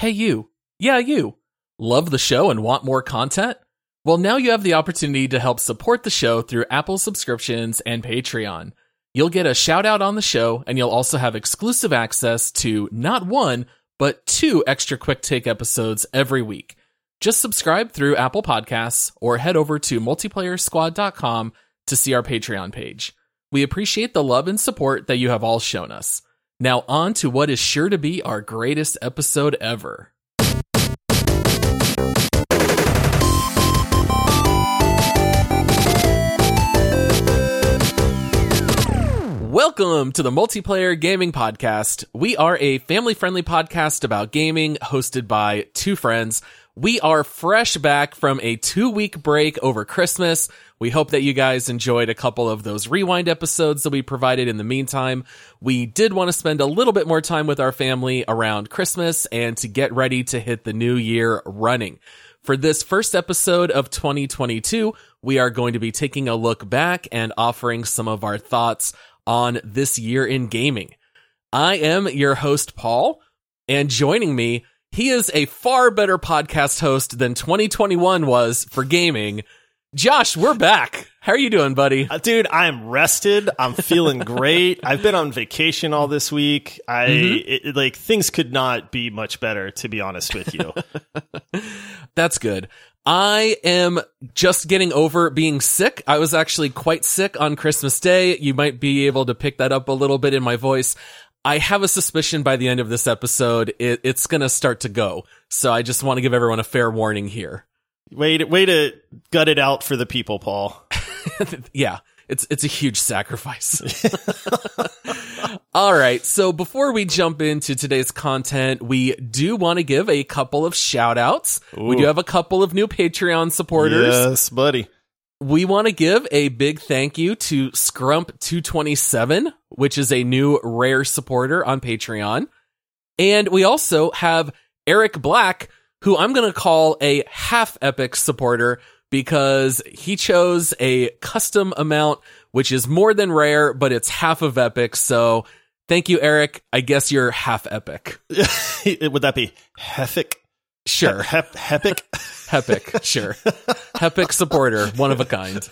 Hey, you. Yeah, you. Love the show and want more content? Well, now you have the opportunity to help support the show through Apple subscriptions and Patreon. You'll get a shout out on the show, and you'll also have exclusive access to not one, but two extra quick take episodes every week. Just subscribe through Apple Podcasts or head over to multiplayersquad.com to see our Patreon page. We appreciate the love and support that you have all shown us. Now, on to what is sure to be our greatest episode ever. Welcome to the Multiplayer Gaming Podcast. We are a family friendly podcast about gaming hosted by two friends. We are fresh back from a two week break over Christmas. We hope that you guys enjoyed a couple of those rewind episodes that we provided in the meantime. We did want to spend a little bit more time with our family around Christmas and to get ready to hit the new year running. For this first episode of 2022, we are going to be taking a look back and offering some of our thoughts on this year in gaming. I am your host, Paul, and joining me, he is a far better podcast host than 2021 was for gaming. Josh, we're back. How are you doing, buddy? Uh, dude, I am rested. I'm feeling great. I've been on vacation all this week. I Mhm. it, it- like things could not be much better, to be honest with you. That's good. I am just getting over being sick. I was actually quite sick on Christmas Day. You might be able to pick that up a little bit in my voice. I have a suspicion by the end of this episode, it, it's going to start to go. So I just want to give everyone a fair warning here. way to way to gut it out for the people, Paul. yeah, it's it's a huge sacrifice. All right, so before we jump into today's content, we do want to give a couple of shout outs. We do have a couple of new Patreon supporters. Yes, buddy. We want to give a big thank you to Scrump227, which is a new rare supporter on Patreon. And we also have Eric Black, who I'm going to call a half epic supporter because he chose a custom amount, which is more than rare, but it's half of epic. So thank you, Eric. I guess you're half epic. Would that be Hefic? Sure. Hep, Hepic? Hepic, sure. Hepic supporter, one of a kind.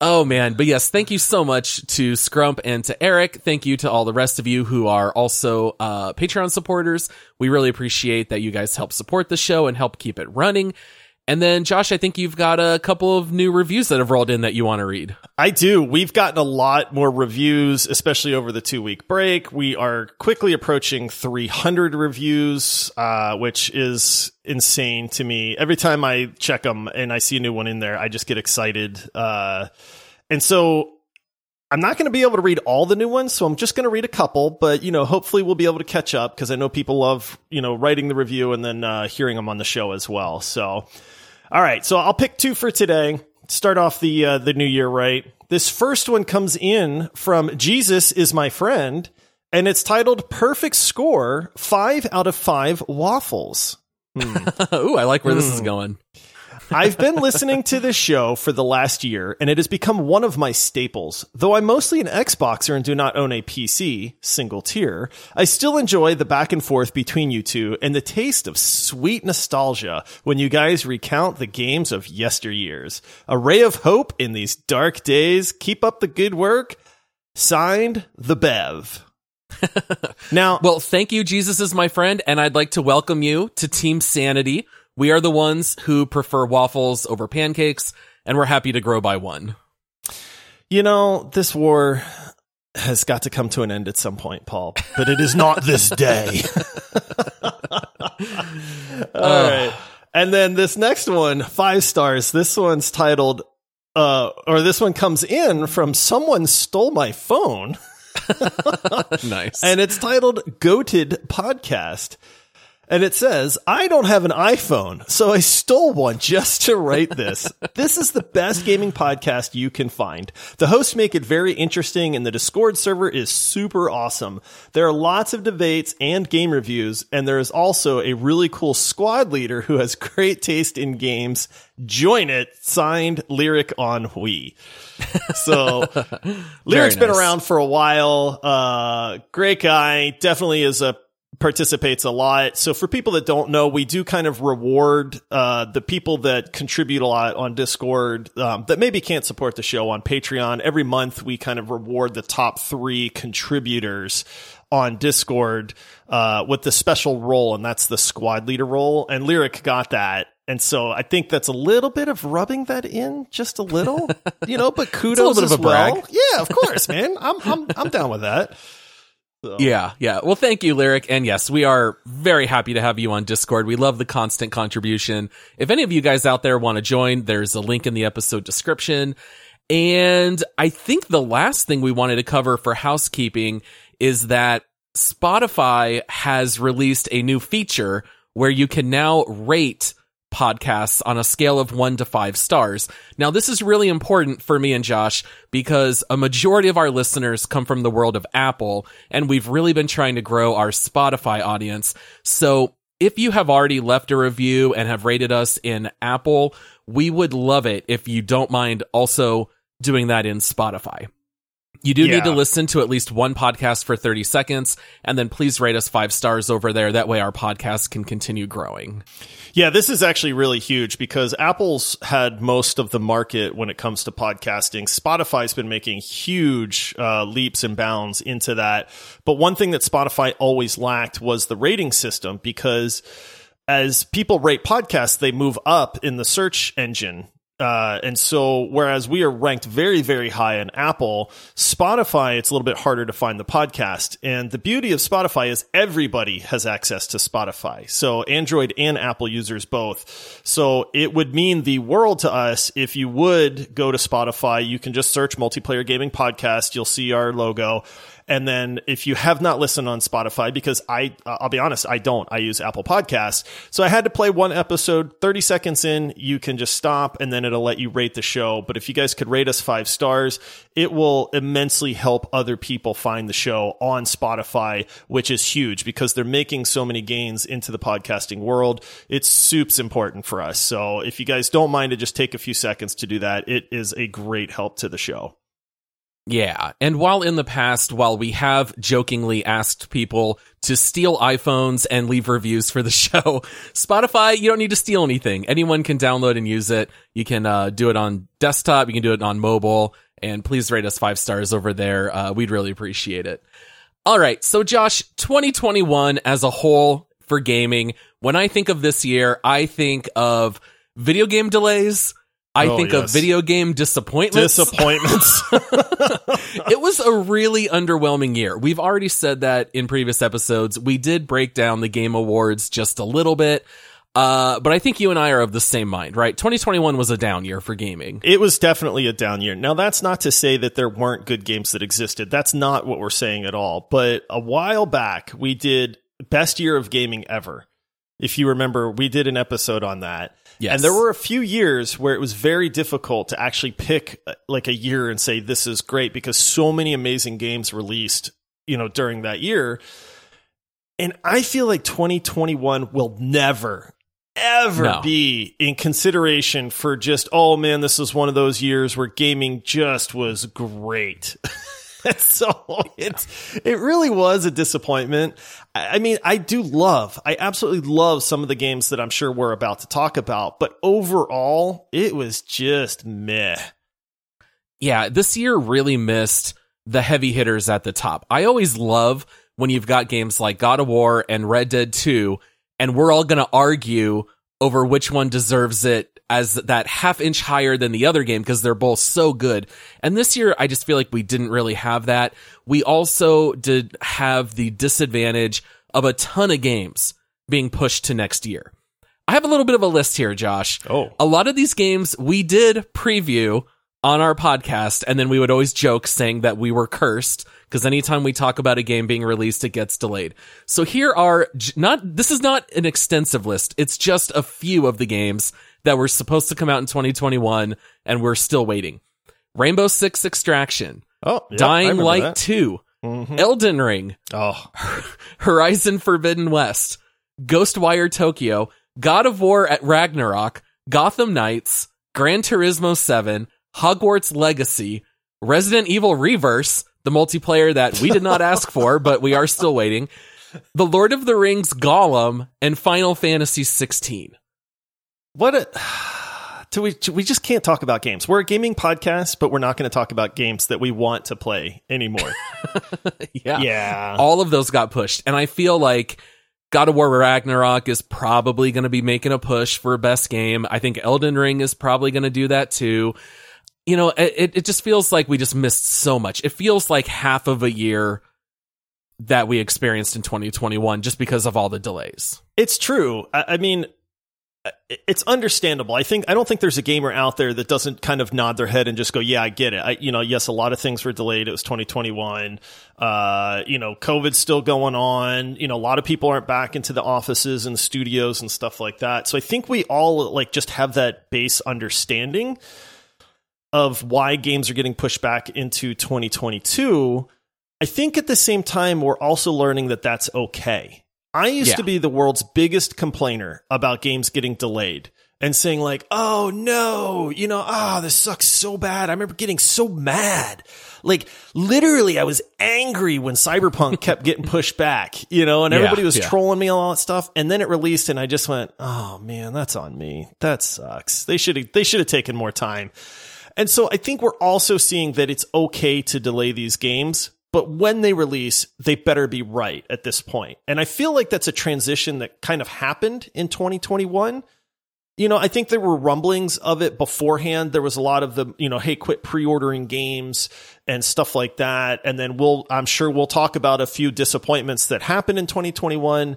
Oh man, but yes, thank you so much to Scrump and to Eric. Thank you to all the rest of you who are also uh, Patreon supporters. We really appreciate that you guys help support the show and help keep it running. And then, Josh, I think you've got a couple of new reviews that have rolled in that you want to read. I do. We've gotten a lot more reviews, especially over the two week break. We are quickly approaching 300 reviews, uh, which is insane to me. Every time I check them and I see a new one in there, I just get excited. Uh, and so I'm not going to be able to read all the new ones, so I'm just going to read a couple, but you know, hopefully we'll be able to catch up because I know people love, you know, writing the review and then uh, hearing them on the show as well. So, all right, so I'll pick two for today. Start off the uh, the new year right. This first one comes in from Jesus is my friend, and it's titled "Perfect Score: Five out of Five Waffles." Ooh, I like where this is going. I've been listening to this show for the last year, and it has become one of my staples. Though I'm mostly an Xboxer and do not own a PC, single tier, I still enjoy the back and forth between you two and the taste of sweet nostalgia when you guys recount the games of yesteryears. A ray of hope in these dark days. Keep up the good work. Signed, The Bev. now, Well, thank you, Jesus is my friend, and I'd like to welcome you to Team Sanity. We are the ones who prefer waffles over pancakes, and we're happy to grow by one. You know, this war has got to come to an end at some point, Paul, but it is not this day. All right. And then this next one, five stars. This one's titled, uh, or this one comes in from someone stole my phone nice. and it's titled Goated Podcast. And it says, I don't have an iPhone, so I stole one just to write this. this is the best gaming podcast you can find. The hosts make it very interesting and the Discord server is super awesome. There are lots of debates and game reviews, and there is also a really cool squad leader who has great taste in games. Join it. Signed Lyric on Wii. So Lyric's been around for a while. Uh, great guy. Definitely is a participates a lot. So for people that don't know, we do kind of reward uh, the people that contribute a lot on Discord um, that maybe can't support the show on Patreon. Every month, we kind of reward the top three contributors on Discord uh, with the special role, and that's the squad leader role. And Lyric got that. And so I think that's a little bit of rubbing that in just a little, you know, but kudos bit of as a brag. well. Yeah, of course, man. I'm, I'm, I'm down with that. So. Yeah, yeah. Well, thank you, Lyric. And yes, we are very happy to have you on Discord. We love the constant contribution. If any of you guys out there want to join, there's a link in the episode description. And I think the last thing we wanted to cover for housekeeping is that Spotify has released a new feature where you can now rate podcasts on a scale of one to five stars. Now, this is really important for me and Josh because a majority of our listeners come from the world of Apple, and we've really been trying to grow our Spotify audience. So if you have already left a review and have rated us in Apple, we would love it if you don't mind also doing that in Spotify. You do need to listen to at least one podcast for 30 seconds, and then please rate us five stars over there. That way our podcast can continue growing. Yeah, this is actually really huge because Apple's had most of the market when it comes to podcasting. Spotify's been making huge uh, leaps and bounds into that. But one thing that Spotify always lacked was the rating system because as people rate podcasts, they move up in the search engine. Uh, and so, whereas we are ranked very, very high in Apple, Spotify, it's a little bit harder to find the podcast. And the beauty of Spotify is everybody has access to Spotify. So, Android and Apple users both. So, it would mean the world to us if you would go to Spotify. You can just search multiplayer gaming podcast. You'll see our logo. And then if you have not listened on Spotify, because I, uh, I'll be honest, I don't, I use Apple Podcasts. So I had to play one episode, 30 seconds in, you can just stop and then it'll let you rate the show. But if you guys could rate us five stars, it will immensely help other people find the show on Spotify, which is huge because they're making so many gains into the podcasting world. It's soups important for us. So if you guys don't mind to just take a few seconds to do that, it is a great help to the show. Yeah. And while in the past, while we have jokingly asked people to steal iPhones and leave reviews for the show, Spotify, you don't need to steal anything. Anyone can download and use it. You can uh, do it on desktop. You can do it on mobile. And please rate us five stars over there. Uh, we'd really appreciate it. All right. So, Josh, 2021 as a whole for gaming, when I think of this year, I think of video game delays. I Oh, think of video game disappointments Disappointments. it was a really underwhelming year. We've already said that in previous episodes. We did break down the game awards just a little bit. Uh, but I think you and I are of the same mind, right? 2021 was a down year for gaming. It was definitely a down year. Now, that's not to say that there weren't good games that existed. That's not what we're saying at all. But a while back, we did best year of gaming ever. If you remember, we did an episode on that. Yes. And there were a few years where it was very difficult to actually pick uh, like a year and say this is great because so many amazing games released, you know, during that year. And I feel like 2021 will never ever No. be in consideration for just oh man this was one of those years where gaming just was great so it's it really was a disappointment I I mean I do love I absolutely love some of the games that I'm sure we're about to talk about but overall it was just meh Yeah, this year really missed the heavy hitters at the top. I always love when you've got games like God of War and Red Dead 2, and we're all going to argue over which one deserves it as that half inch higher than the other game because they're both so good. And this year, I just feel like we didn't really have that. We also did have the disadvantage of a ton of games being pushed to next year. I have a little bit of a list here, Josh. Oh. A lot of these games we did preview on our podcast, and then we would always joke saying that we were cursed because anytime we talk about a game being released, it gets delayed. So here are not, this is not an extensive list. It's just a few of the games that were supposed to come out in 2021 and we're still waiting. Rainbow Six Extraction, oh yeah, Dying Light that. 2, Mhm. Elden Ring, oh Horizon Forbidden West, Ghostwire Tokyo, God of War at Ragnarok, Gotham Knights, Gran Turismo 7, Hogwarts Legacy, Resident Evil Re:Verse, the multiplayer that we did not ask for, but we are still waiting, The Lord of the Rings Gollum and Final Fantasy 16. What a do we we just can't talk about games. We're a gaming podcast, but we're not going to talk about games that we want to play anymore. yeah. yeah. All of those got pushed. And I feel like God of War Ragnarok is probably going to be making a push for best game. I think Elden Ring is probably going to do that too. You know, it, it just feels like we just missed so much. It feels like half of a year that we experienced in 2021 just because of all the delays. It's true. I, I mean, it's understandable. I think I don't think there's a gamer out there that doesn't kind of nod their head and just go, "Yeah, I get it." I, you know, yes, a lot of things were delayed. It was 2021. Uh, you know, COVID's still going on. You know, a lot of people aren't back into the offices and studios and stuff like that. So I think we all like just have that base understanding of why games are getting pushed back into 2022. I think at the same time we're also learning that that's okay I used yeah. to be the world's biggest complainer about games getting delayed and saying like, "Oh no, you know, ah, oh, this sucks so bad." I remember getting so mad. Like literally I was angry when Cyberpunk kept getting pushed back, you know, and everybody yeah, was yeah. trolling me and all that stuff. And then it released and I just went, "Oh man, that's on me. That sucks. They should have they should have taken more time." And so I think we're also seeing that it's okay to delay these games but when they release, they better be right at this point. And I feel like that's a transition that kind of happened in 2021. You know, I think there were rumblings of it beforehand. There was a lot of the, you know, hey, quit pre-ordering games and stuff like that. And then we'll, I'm sure we'll talk about a few disappointments that happened in 2021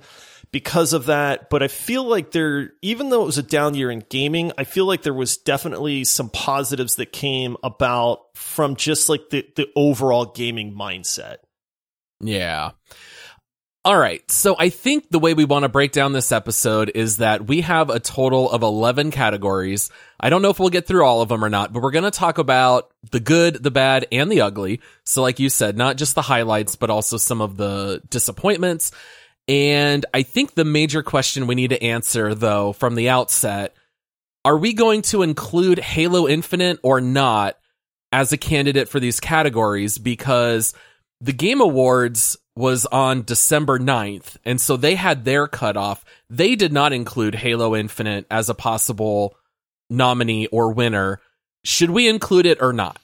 because of that. But I feel like there, even though it was a down year in gaming, I feel like there was definitely some positives that came about from just like the, the overall gaming mindset. Yeah. All right. So I think the way we want to break down this episode is that we have a total of 11 categories. I don't know if we'll get through all of them or not, but we're going to talk about the good, the bad, and the ugly. So like you said, not just the highlights, but also some of the disappointments and I think the major question we need to answer, though, from the outset are we going to include Halo Infinite or not as a candidate for these categories? Because the Game Awards was on December 9th, and so they had their cutoff. They did not include Halo Infinite as a possible nominee or winner. Should we include it or not?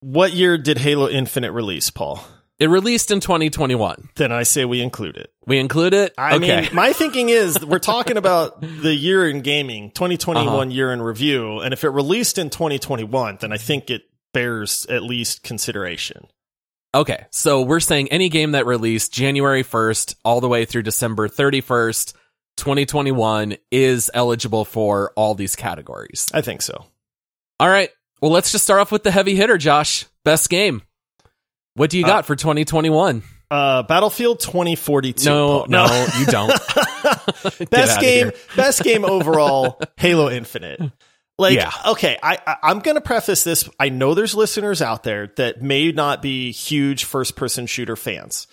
What year did Halo Infinite release, Paul? It released in 2021. Then I say we include it. We include it? I okay. mean, my thinking is we're talking about the year in gaming, 2021 uh-huh. year in review. And if it released in 2021, then I think it bears at least consideration. Okay. So we're saying any game that released January 1st all the way through December 31st, 2021 is eligible for all these categories. I think so. All right. Well, let's just start off with the heavy hitter, Josh. Best game. What do you got uh, for 2021? Uh, Battlefield 2042. No, no, no you don't. best game, best game overall, Halo Infinite. Like, yeah. okay, I, I am gonna preface this. I know there's listeners out there that may not be huge first person shooter fans.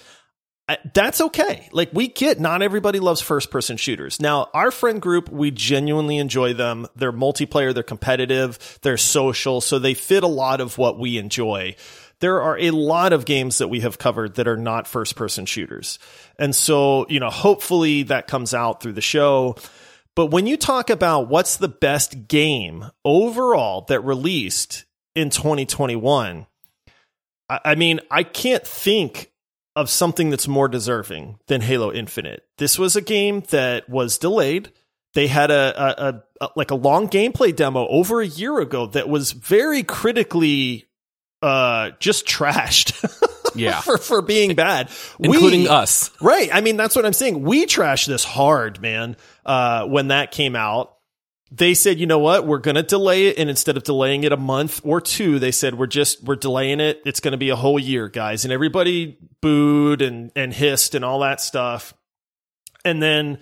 I, that's okay. Like we get not everybody loves first person shooters. Now, our friend group, we genuinely enjoy them. They're multiplayer, they're competitive, they're social, so they fit a lot of what we enjoy there are a lot of games that we have covered that are not first person shooters. And so, you know, hopefully that comes out through the show. But when you talk about what's the best game overall that released in 2021, I, mean, I can't think of something that's more deserving than Halo Infinite. This was a game that was delayed. They had a, a, a like a long gameplay demo over a year ago that was very critically uh just trashed. Yeah. For for being bad. Including we, us. Right. I mean that's what i'm saying. We trashed this hard man uh when that came out. They said you know what? We're gonna delay it and instead of delaying it a month or two they said we're just we're delaying it. It's gonna be a whole year guys. And everybody booed and and hissed and all that stuff. And then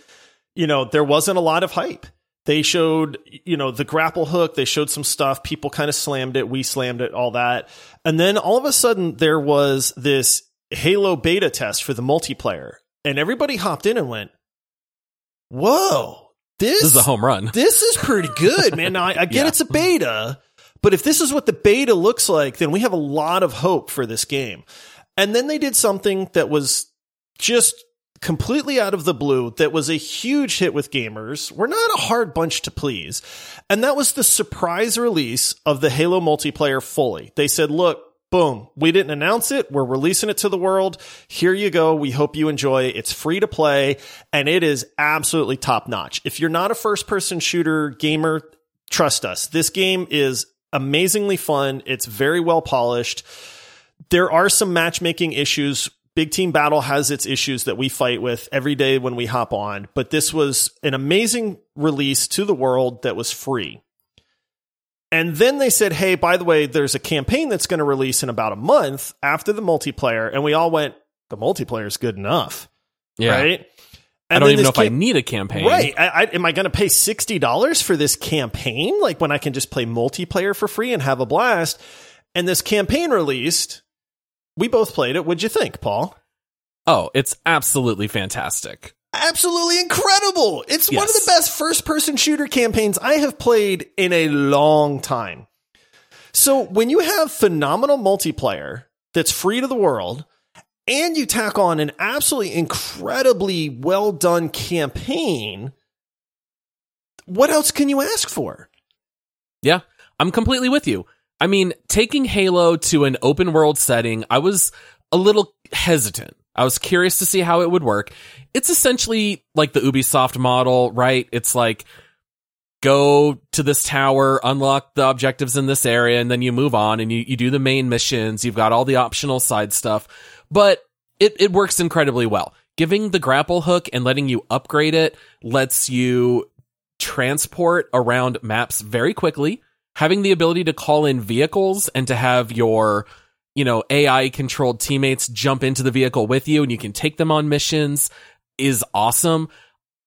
you know there wasn't a lot of hype they showed, you know, the grapple hook. They showed some stuff. People kind of slammed it. We slammed it, all that. And then all of a sudden there was this Halo beta test for the multiplayer and everybody hopped in and went, whoa, this, this is a home run. This is pretty good, man. Now I, I get yeah. it's a beta, but if this is what the beta looks like, then we have a lot of hope for this game. And then they did something that was just completely out of the blue that was a huge hit with gamers. We're not a hard bunch to please. And that was the surprise release of the Halo multiplayer fully. They said, look, boom, we didn't announce it. We're releasing it to the world. Here you go. We hope you enjoy. It's free to play and it is absolutely top notch. If you're not a first person shooter gamer, trust us. This game is amazingly fun. It's very well polished. There are some matchmaking issues Big Team Battle has its issues that we fight with every day when we hop on, but this was an amazing release to the world that was free. And then they said, hey, by the way, there's a campaign that's going to release in about a month after the multiplayer. And we all went, the multiplayer is good enough. Yeah. Right. And I don't even know if I need a campaign. Right. I, I, am I going to pay $60 for this campaign? Like when I can just play multiplayer for free and have a blast. And this campaign released we both played it. What'd you think, Paul? Oh, it's absolutely fantastic. Absolutely incredible. It's yes. one of the best first person shooter campaigns I have played in a long time. So when you have phenomenal multiplayer that's free to the world, and you tack on an absolutely incredibly well done campaign, what else can you ask for? Yeah, I'm completely with you. I mean, taking Halo to an open world setting, I was a little hesitant. I was curious to see how it would work. It's essentially like the Ubisoft model, right? It's like go to this tower, unlock the objectives in this area, and then you move on and you, you do the main missions. You've got all the optional side stuff, but it, it works incredibly well. Giving the grapple hook and letting you upgrade it lets you transport around maps very quickly having the ability to call in vehicles and to have your you know AI controlled teammates jump into the vehicle with you and you can take them on missions is awesome.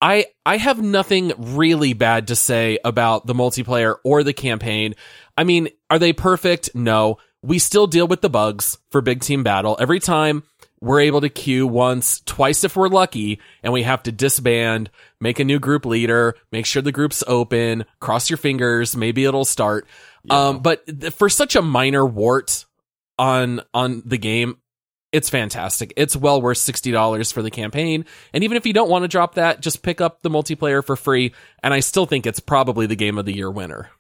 I I have nothing really bad to say about the multiplayer or the campaign. I mean, are they perfect? No. We still deal with the bugs for big team battle. Every time we're able to queue once, twice if we're lucky, and we have to disband, make a new group leader, make sure the group's open, cross your fingers, maybe it'll start. Yeah. Um, but for such a minor wart on, on the game, it's fantastic. It's well worth $60 for the campaign. And even if you don't want to drop that, just pick up the multiplayer for free. And I still think it's probably the game of the year winner.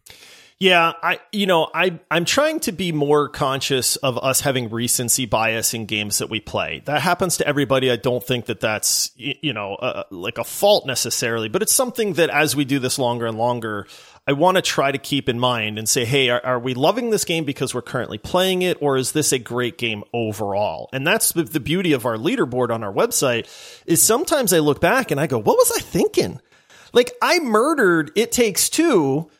Yeah, I you know, I I'm trying to be more conscious of us having recency bias in games that we play. That happens to everybody. I don't think that that's you know, uh, like a fault necessarily, but it's something that as we do this longer and longer, I want to try to keep in mind and say, hey, are, are, we loving this game because we're currently playing it, or is this a great game overall? And that's the, the beauty of our leaderboard on our website. Is sometimes I look back and I go, what was I thinking? Like I murdered It Takes Two.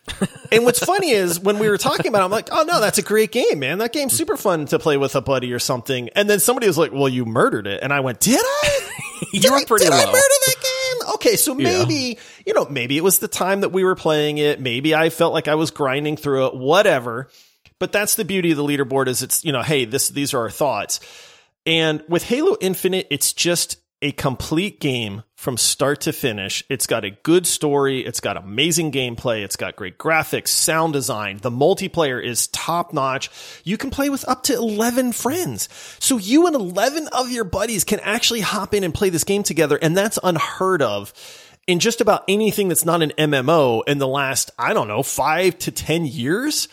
And what's funny is when we were talking about it, I'm like, oh no, that's a great game, man. That game's super fun to play with a buddy or something. And then somebody was like, well, you murdered it. And I went, did I? you did were pretty I, did low. I murder that game? Okay, so maybe, yeah. you know, maybe it was the time that we were playing it. Maybe I felt like I was grinding through it, whatever. But that's the beauty of the leaderboard is it's, you know, hey, this, these are our thoughts. And with Halo Infinite, it's just a complete game from start to finish. It's got a good story. It's got amazing gameplay. It's got great graphics, sound design. The multiplayer is top notch. You can play with up to 11 friends. So you and 11 of your buddies can actually hop in and play this game together. And that's unheard of in just about anything that's not an MMO in the last, I don't know, five to 10 years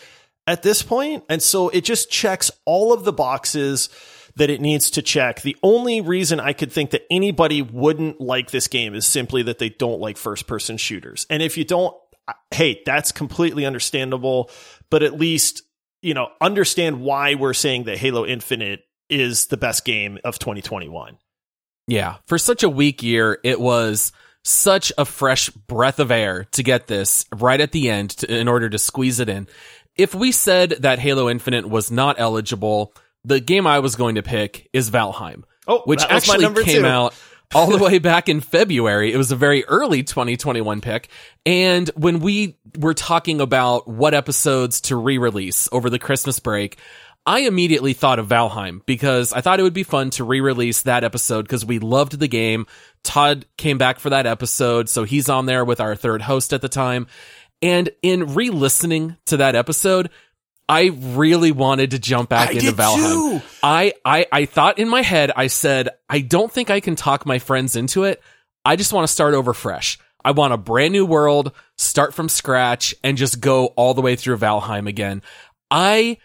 at this point. And so it just checks all of the boxes that it needs to check. The only reason I could think that anybody wouldn't like this game is simply that they don't like first person shooters. And if you don't, hey, that's completely understandable, but at least, you know, understand why we're saying that Halo Infinite is the best game of 2021. Yeah. For such a weak year, it was such a fresh breath of air to get this right at the end to, in order to squeeze it in. If we said that Halo Infinite was not eligible, the game I was going to pick is Valheim. Oh, which actually came two. out all the way back in February. It was a very early 2021 pick. And when we were talking about what episodes to re-release over the Christmas break, I immediately thought of Valheim because I thought it would be fun to re-release that episode because we loved the game. Todd came back for that episode, so he's on there with our third host at the time. And in re-listening to that episode, I really wanted to jump back I into Valheim. too. I, I, I thought in my head, I said, I don't think I can talk my friends into it. I just want to start over fresh. I want a brand new world, start from scratch, and just go all the way through Valheim again. I,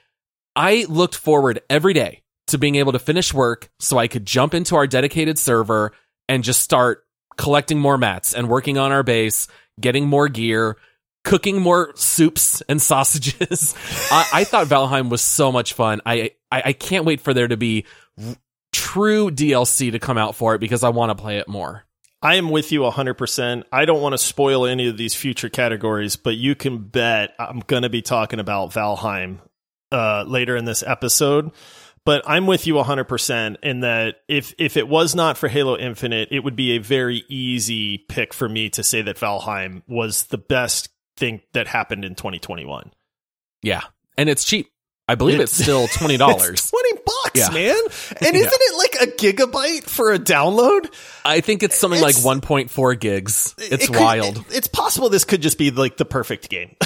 I looked forward every day to being able to finish work so I could jump into our dedicated server and just start collecting more mats and working on our base, getting more gear, cooking more soups and sausages. I, I thought Valheim was so much fun. I, I, I can't wait for there to be r- true DLC to come out for it because I want to play it more. I am with you 100%. I don't want to spoil any of these future categories, but you can bet I'm going to be talking about Valheim uh, later in this episode. But I'm with you 100% in that if if it was not for Halo Infinite, it would be a very easy pick for me to say that Valheim was the best thing that happened in 2021. Yeah. And it's cheap. I believe It- it's still $20. It's 20 bucks, Yeah. man. And isn't it like a gigabyte for a download? I think it's something It's- like 1.4 gigs. It's It could- wild. it- it's possible this could just be like the perfect game.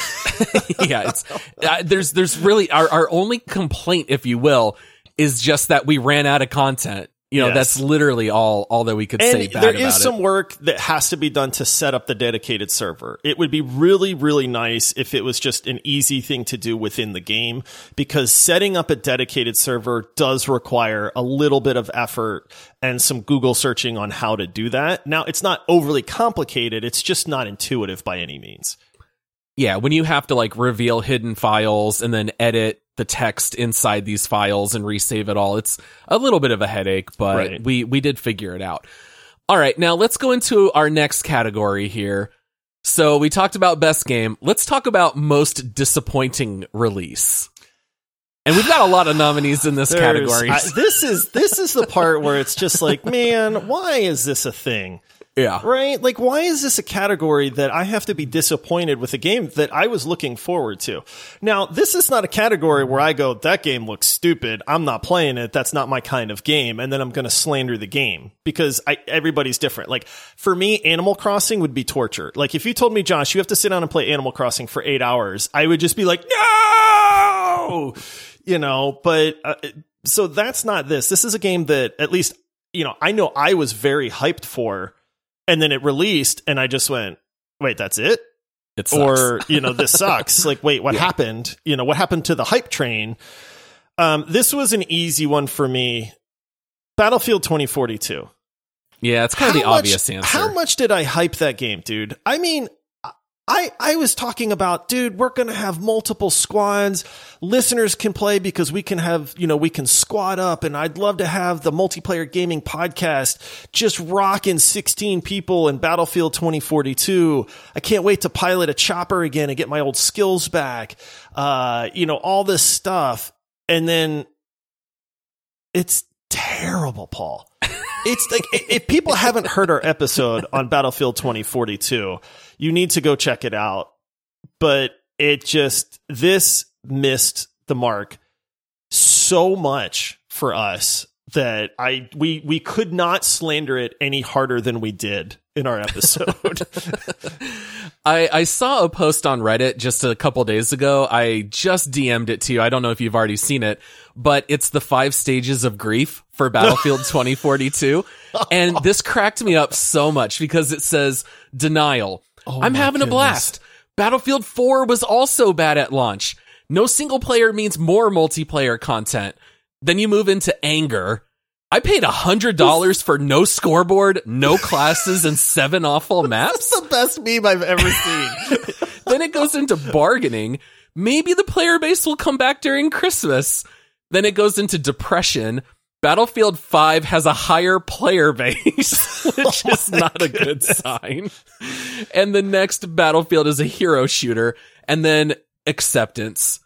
yeah, it's uh, there's there's really our our only complaint, if you will, is just that we ran out of content. You know, Yes. that's literally all all that we could say And bad there about is it. some work that has to be done to set up the dedicated server. It would be really, really nice if it was just an easy thing to do within the game because setting up a dedicated server does require a little bit of effort and some Google searching on how to do that. Now, it's not overly complicated. It's just not intuitive by any means. Yeah, when you have to like reveal hidden files and then edit the text inside these files and resave it all, it's a little bit of a headache, but Right. we we did figure it out. All right, now let's go into our next category here. So we talked about best game. Let's talk about most disappointing release. And we've got a lot of nominees in this There's- category. I- this is this is the part where it's just like, man, why is this a thing? Yeah. Right? Like, why is this a category that I have to be disappointed with a game that I was looking forward to? Now, this is not a category where I go, that game looks stupid. I'm not playing it. That's not my kind of game. And then I'm going to slander the game because I, everybody's different. Like, for me, Animal Crossing would be torture. Like, if you told me, Josh, you have to sit down and play Animal Crossing for eight hours, I would just be like, no! You know, but, uh, so that's not this. This is a game that at least, you know, I know I was very hyped for and then it released and i just went wait that's it? It sucks. or you know this sucks. Like wait what happened? You know what happened to the hype train? Um this was an easy one for me. Battlefield 2042 yeah, it's kind of the much- obvious answer. how much did i hype that game dude? I mean I, I was talking about, dude, we're going to have multiple squads. Listeners can play because we can have, you know, we can squad up and I'd love to have the multiplayer gaming podcast just rocking 16 people in Battlefield 2042. I can't wait to pilot a chopper again and get my old skills back. Uh, you know, all this stuff. And then it's terrible, Paul. It's like if people haven't heard our episode on Battlefield 2042, you need to go check it out. But it just this missed the mark so much for us that I we we could not slander it any harder than we did in our episode. I, I saw a post on Reddit just a couple days ago. I just DM'd it to you. I don't know if you've already seen it, but it's the five stages of grief for Battlefield 2042. And this cracked me up so much because it says denial. Oh I'm Oh my having a blast. Battlefield 4 was also bad at launch. No single player means more multiplayer content. Then you move into anger. I paid a hundred dollars for no scoreboard, no classes, and seven awful maps That's the best meme I've ever seen. then it goes into bargaining. Maybe the player base will come back during Christmas. Then it goes into depression. Battlefield 5 has a higher player base, which oh is not a good sign. And the next Battlefield is a hero shooter. And then acceptance.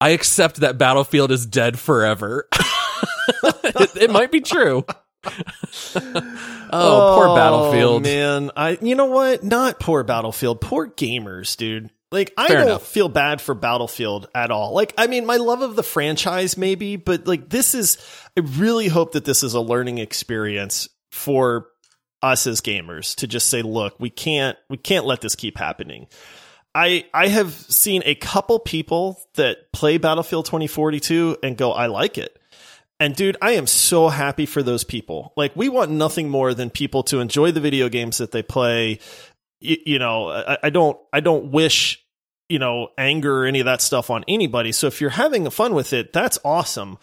I accept that Battlefield is dead forever. It, it might be true. oh, poor oh, Battlefield. man. I you know what? Not poor Battlefield. Poor gamers, dude. Like I Fair don't enough. feel bad for Battlefield at all. Like I mean, my love of the franchise maybe, but like this is I really hope that this is a learning experience for us as gamers to just say, look, we can't we can't let this keep happening. I I have seen a couple people that play Battlefield 2042 and go, I like it. And dude, I am so happy for those people. Like we want nothing more than people to enjoy the video games that they play. You, you know, I, I don't I don't wish you know anger or any of that stuff on anybody. So if you're having fun with it, that's awesome.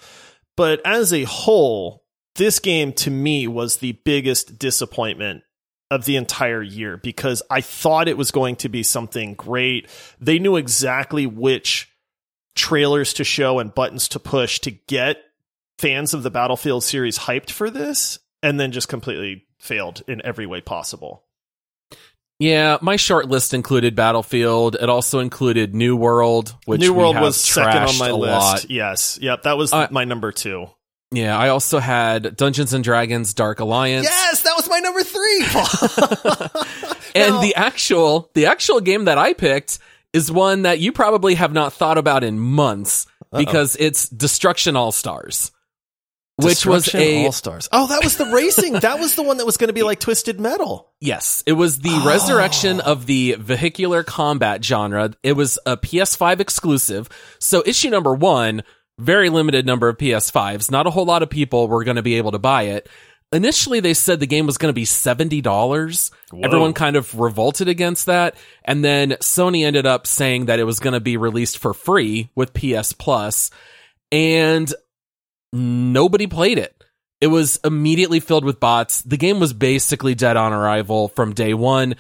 But as a whole, this game to me was the biggest disappointment of the entire year because I thought it was going to be something great. They knew exactly which trailers to show and buttons to push to get fans of the Battlefield series hyped for this and then just completely failed in every way possible. Yeah, my short list included Battlefield. It also included New World, which New World was second on my list. lot. Yes. Yep. That was Uh, my number two. Yeah, I also had Dungeons and Dragons Dark Alliance. Yes, that was my number three. and Now- the actual the actual game that I picked is one that you probably have not thought about in months because it's Destruction All Stars. Which was a All Stars. Oh, that was the racing. that was the one that was going to be like Twisted Metal. Yes, it was the Oh. resurrection of the vehicular combat genre. It was a PS5 exclusive. So issue number one, very limited number of PS5s. Not a whole lot of people were going to be able to buy it. Initially, they said the game was going to be $70. Everyone kind of revolted against that. And then Sony ended up saying that it was going to be released for free with PS Plus. And nobody played it. It was immediately filled with bots. The game was basically dead on arrival from day one.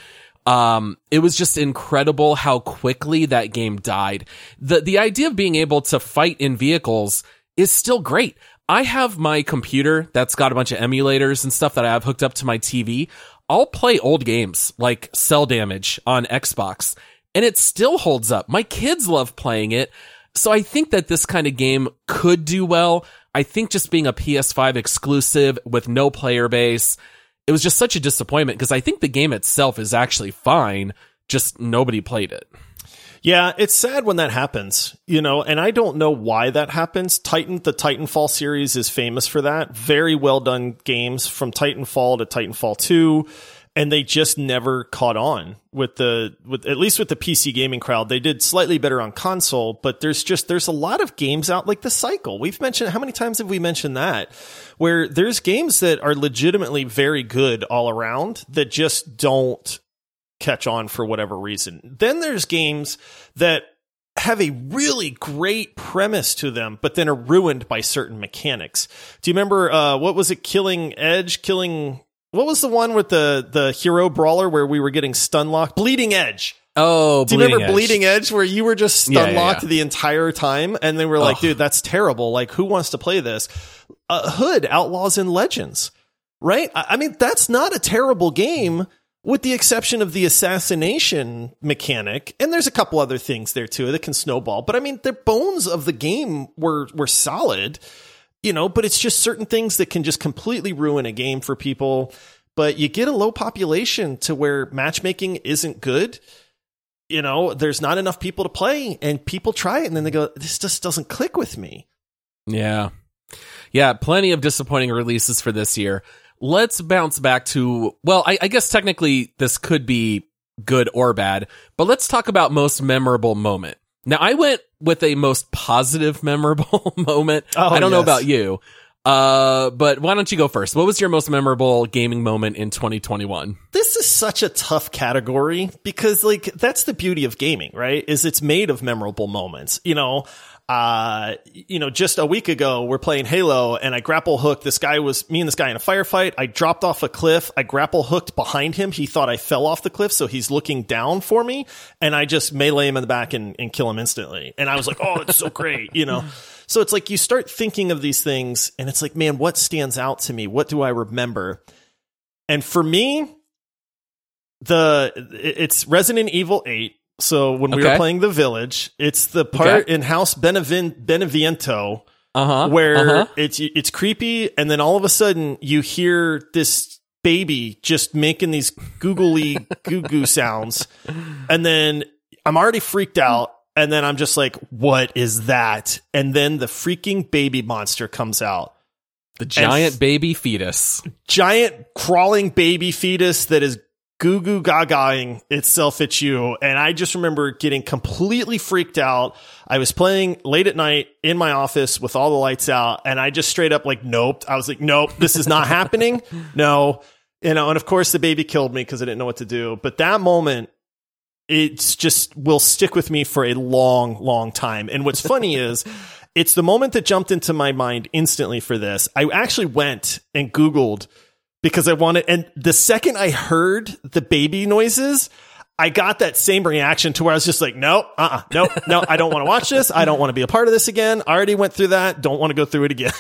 Um, it was just incredible how quickly that game died. The, the idea of being able to fight in vehicles is still great. I have my computer that's got a bunch of emulators and stuff that I have hooked up to my TV. I'll play old games like Cel Damage on Xbox and it still holds up. My kids love playing it. So I think that this kind of game could do well. I think just being a PS5 exclusive with no player base, it was just such a disappointment because I think the game itself is actually fine, just nobody played it. Yeah, it's sad when that happens, you know, and I don't know why that happens. Titan, the Titanfall series is famous for that. Very well done games from Titanfall to Titanfall 2, and they just never caught on with the with at least with the PC gaming crowd. They did slightly better on console, but there's just there's a lot of games out like the Cycle. We've mentioned how many times have we mentioned that where there's games that are legitimately very good all around that just don't catch on for whatever reason. Then there's games that have a really great premise to them, but then are ruined by certain mechanics. Do you remember uh, what was it? Killing Edge, killing. What was the one with the the hero brawler where we were getting stun locked? Bleeding Edge. Oh, Do you remember Edge. Bleeding Edge where you were just stun Yeah, yeah, locked yeah. the entire time? And they were like, Ugh. dude, that's terrible. Like, who wants to play this? Uh, Hood, Outlaws and Legends, right? I, I mean, that's not a terrible game with the exception of the assassination mechanic. And there's a couple other things there too that can snowball. But I mean, the bones of the game were, were solid, you know, but it's just certain things that can just completely ruin a game for people. But you get a low population to where matchmaking isn't good you know, there's not enough people to play and people try it and then they go, this just doesn't click with me. Yeah. Yeah, plenty of disappointing releases for this year. Let's bounce back to, well, I, I guess technically this could be good or bad, but let's talk about most memorable moment. Now, I went with a most positive memorable moment. Oh, I don't know about you. Uh, but why don't you go first? What was your most memorable gaming moment in 2021? This is such a tough category because like that's the beauty of gaming, right? Is it's made of memorable moments. You know, uh, you know, just a week ago we're playing Halo and I grapple hooked. This guy was me and this guy in a firefight. I dropped off a cliff. I grapple hooked behind him. He thought I fell off the cliff, so he's looking down for me, and I just melee him in the back and, and kill him instantly. And I was like, oh, it's so great, you know. So it's like you start thinking of these things, and it's like, man, what stands out to me? What do I remember? And for me, the it's Resident Evil 8. So when we were playing the village, it's the part Okay. in House Benevin- Beneviento Uh huh. where uh-huh. it's it's creepy, and then all of a sudden you hear this baby just making these googly goo goo sounds, and then I'm already freaked out, and then I'm just like, "What is that?" And then the freaking baby monster comes out, the giant baby fetus. giant crawling baby fetus that is goo goo gagaing itself at you. And I just remember getting completely freaked out. I was playing late at night in my office with all the lights out and I just straight up like, nope. I was like, nope, this is not happening. No. You know, and of course the baby killed me because I didn't know what to do. But that moment, it's just will stick with me for a long, long time. And what's funny is it's the moment that jumped into my mind instantly for this. I actually went and Googled because I wanted, and the second I heard the baby noises, I got that same reaction to where I was just like, no, uh, uh no, no, I don't want to watch this. I don't want to be a part of this again. I already went through that. Don't want to go through it again.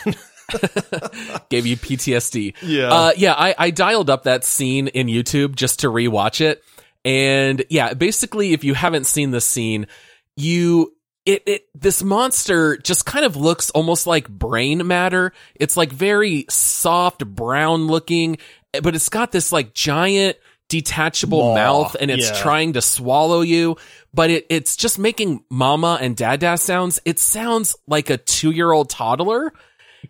Gave you PTSD. Yeah. Uh, yeah, I, I dialed up that scene in YouTube just to rewatch it. And yeah, basically, if you haven't seen this scene, you it, it this monster just kind of looks almost like brain matter. It's like very soft brown looking, but it's got this like giant detachable Maw, mouth and it's yeah. trying to swallow you, but it, it's just making mama and dada sounds. It sounds like a two year old toddler.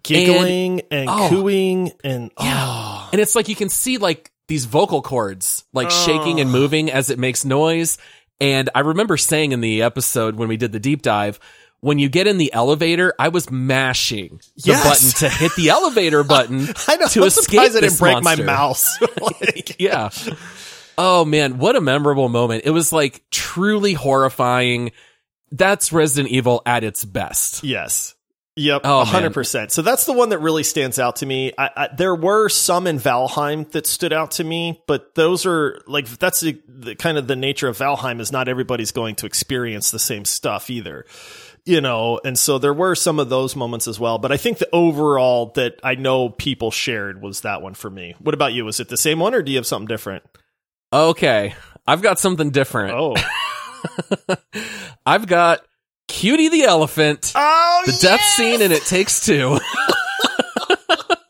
Giggling and, oh. cooing and oh. Yeah. oh. And it's like you can see like these vocal cords like shaking and moving as it makes noise. And I remember saying in the episode when we did the deep dive, when you get in the elevator, I was mashing the Yes. button to hit the elevator button I know. to I'm escape surprised I didn't break monster. my mouse. Like, yeah. Oh man, what a memorable moment. It was like truly horrifying. That's Resident Evil at its best. yes. Yep, Oh, hundred percent. So that's the one that really stands out to me. I, I, there were some in Valheim that stood out to me, but those are like that's the, the kind of the nature of Valheim is not everybody's going to experience the same stuff either, you know. And so there were some of those moments as well. But I think the overall that I know people shared was that one for me. What about you? Was it the same one, or do you have something different? Okay. I've got something different. Oh, I've got Cutie the elephant. oh, the death scene in It Takes Two.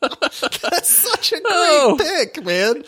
That's such a great Oh. pick, man.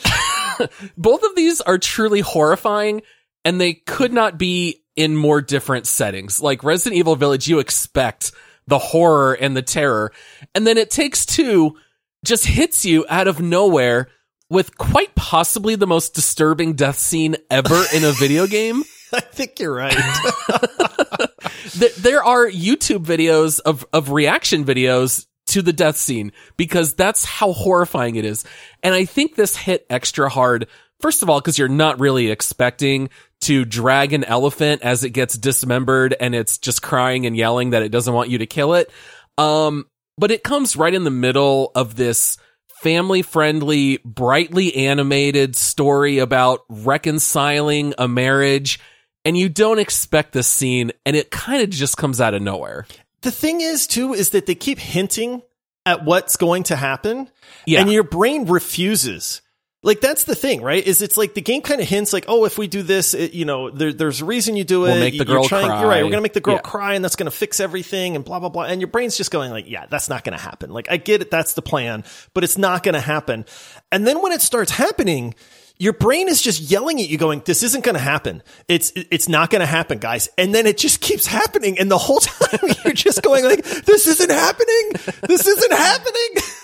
Both of these are truly horrifying, and they could not be in more different settings. Like Resident Evil Village, you expect the horror and the terror, and then It Takes Two just hits you out of nowhere with quite possibly the most disturbing death scene ever in a video game. I think you're right. Th- there are YouTube videos of, of reaction videos to the death scene because that's how horrifying it is. And I think this hit extra hard. First of all, because you're not really expecting to drag an elephant as it gets dismembered and it's just crying and yelling that it doesn't want you to kill it. Um, but it comes right in the middle of this family friendly, brightly animated story about reconciling a marriage. And you don't expect this scene, and it kind of just comes out of nowhere. the thing is too is that they keep hinting at what's going to happen Yeah. and your brain refuses like that's the thing right is it's like the game kind of hints like oh if we do this it, you know there, there's a reason you do it We'll make the You're trying, cry. you're right we're gonna make the girl Yeah. cry and that's gonna fix everything and blah blah blah and your brain's just going like yeah that's not gonna happen like i get it that's the plan but it's not gonna happen and then when it starts happening your brain is just yelling at you going this isn't going to happen it's it's not going to happen guys and then it just keeps happening and the whole time you're just going like this isn't happening this isn't happening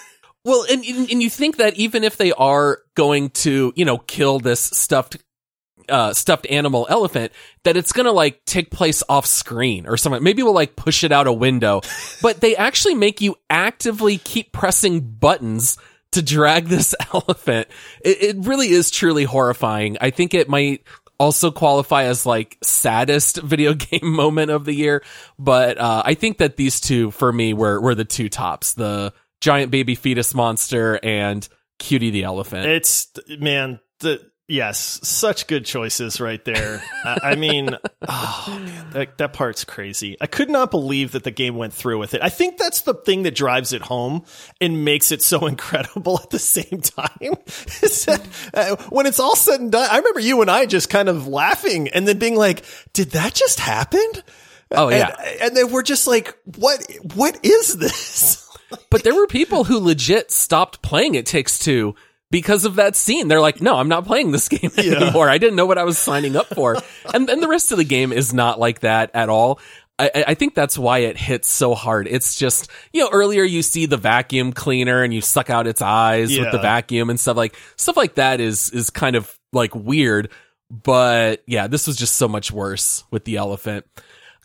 Well, and and you think that even if they are going to, you know, kill this stuffed uh stuffed animal elephant, that it's gonna like take place off screen or something. Maybe we'll like push it out a window. but they actually make you actively keep pressing buttons to drag this elephant. It, it really is truly horrifying. I think it might also qualify as like saddest video game moment of the year. But uh, I think that these two for me were were the two tops: the giant baby fetus monster and Cutie the elephant. it's man the yes such good choices right there. I, I mean oh man that, that part's crazy. I could not believe that the game went through with it. I think that's the thing that drives it home and makes it so incredible at the same time is that uh, when it's all said and done i remember you and i just kind of laughing and then being like did that just happen? Oh, yeah. and, and then we're just like what what is this? But there were people who legit stopped playing It Takes Two because of that scene. They're like, no, I'm not playing this game anymore. I didn't know what I was signing up for. and and the rest of the game is not like that at all. I, I- think that's why it hits so hard. It's just, you know, earlier you see the vacuum cleaner and you suck out its eyes with the vacuum and stuff like stuff like that is is kind of like weird. But yeah, this was just so much worse with the elephant.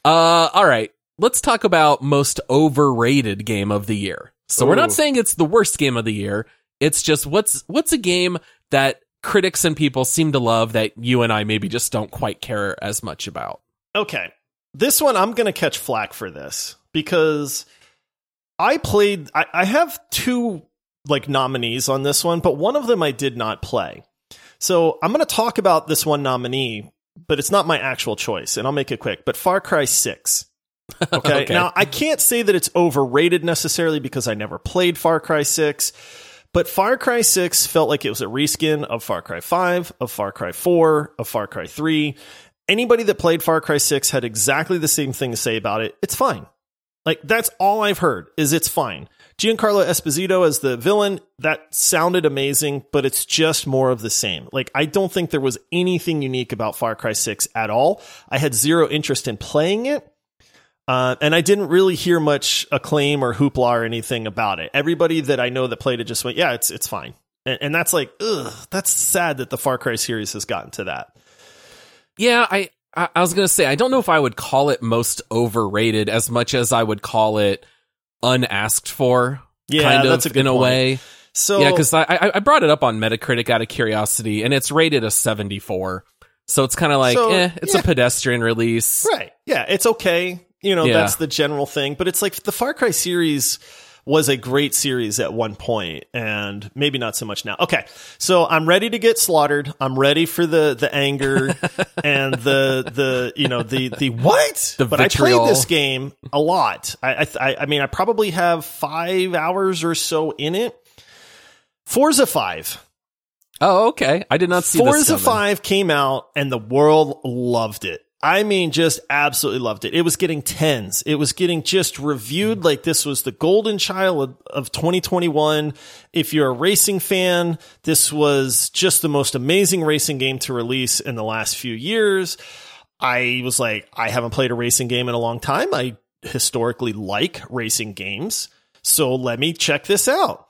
Uh, all right. Let's talk about most overrated game of the year. So we're not saying it's the worst game of the year. It's just what's, what's a game that critics and people seem to love that you and I maybe just don't quite care as much about. Okay. This one, I'm going to catch flack for this because I played, I, I have two like nominees on this one, but one of them I did not play. So I'm going to talk about this one nominee, but it's not my actual choice, and I'll make it quick. But Far Cry 6. Okay. Okay. Now, I can't say that it's overrated necessarily because I never played Far Cry 6, but Far Cry 6 felt like it was a reskin of Far Cry 5, of Far Cry 4, of Far Cry 3. Anybody that played Far Cry 6 had exactly the same thing to say about it. It's fine. Like that's all I've heard is it's fine. Giancarlo Esposito as the villain, that sounded amazing, but it's just more of the same. Like I don't think there was anything unique about Far Cry 6 at all. I had zero interest in playing it. Uh, and I didn't really hear much acclaim or hoopla or anything about it. Everybody that I know that played it just went, "Yeah, it's it's fine," and, and that's like, ugh, that's sad that the Far Cry series has gotten to that. Yeah, I I I was gonna say I don't know if I would call it most overrated as much as I would call it unasked for. Yeah, kind of that's a good in a point. way. So yeah, because I I brought it up on Metacritic out of curiosity, and it's rated a seventy four. So it's kind of like, So, eh, it's yeah. a pedestrian release. Right. Yeah, it's okay. You know, Yeah. that's the general thing. But it's like the Far Cry series was a great series at one point and maybe not so much now. Okay. So I'm ready to get slaughtered. I'm ready for the the anger and the the you know the the what? The but I played this game a lot. I I I mean I probably have 5 hours or so in it. Forza 5. Oh, okay. I did not see Forza coming. 5 came out and the world loved it. I mean, just absolutely loved it. It was getting tens. It was getting just reviewed like this was the golden child of, of 2021. If you're a racing fan, this was just the most amazing racing game to release in the last few years. I was like, I haven't played a racing game in a long time. I historically like racing games. So let me check this out.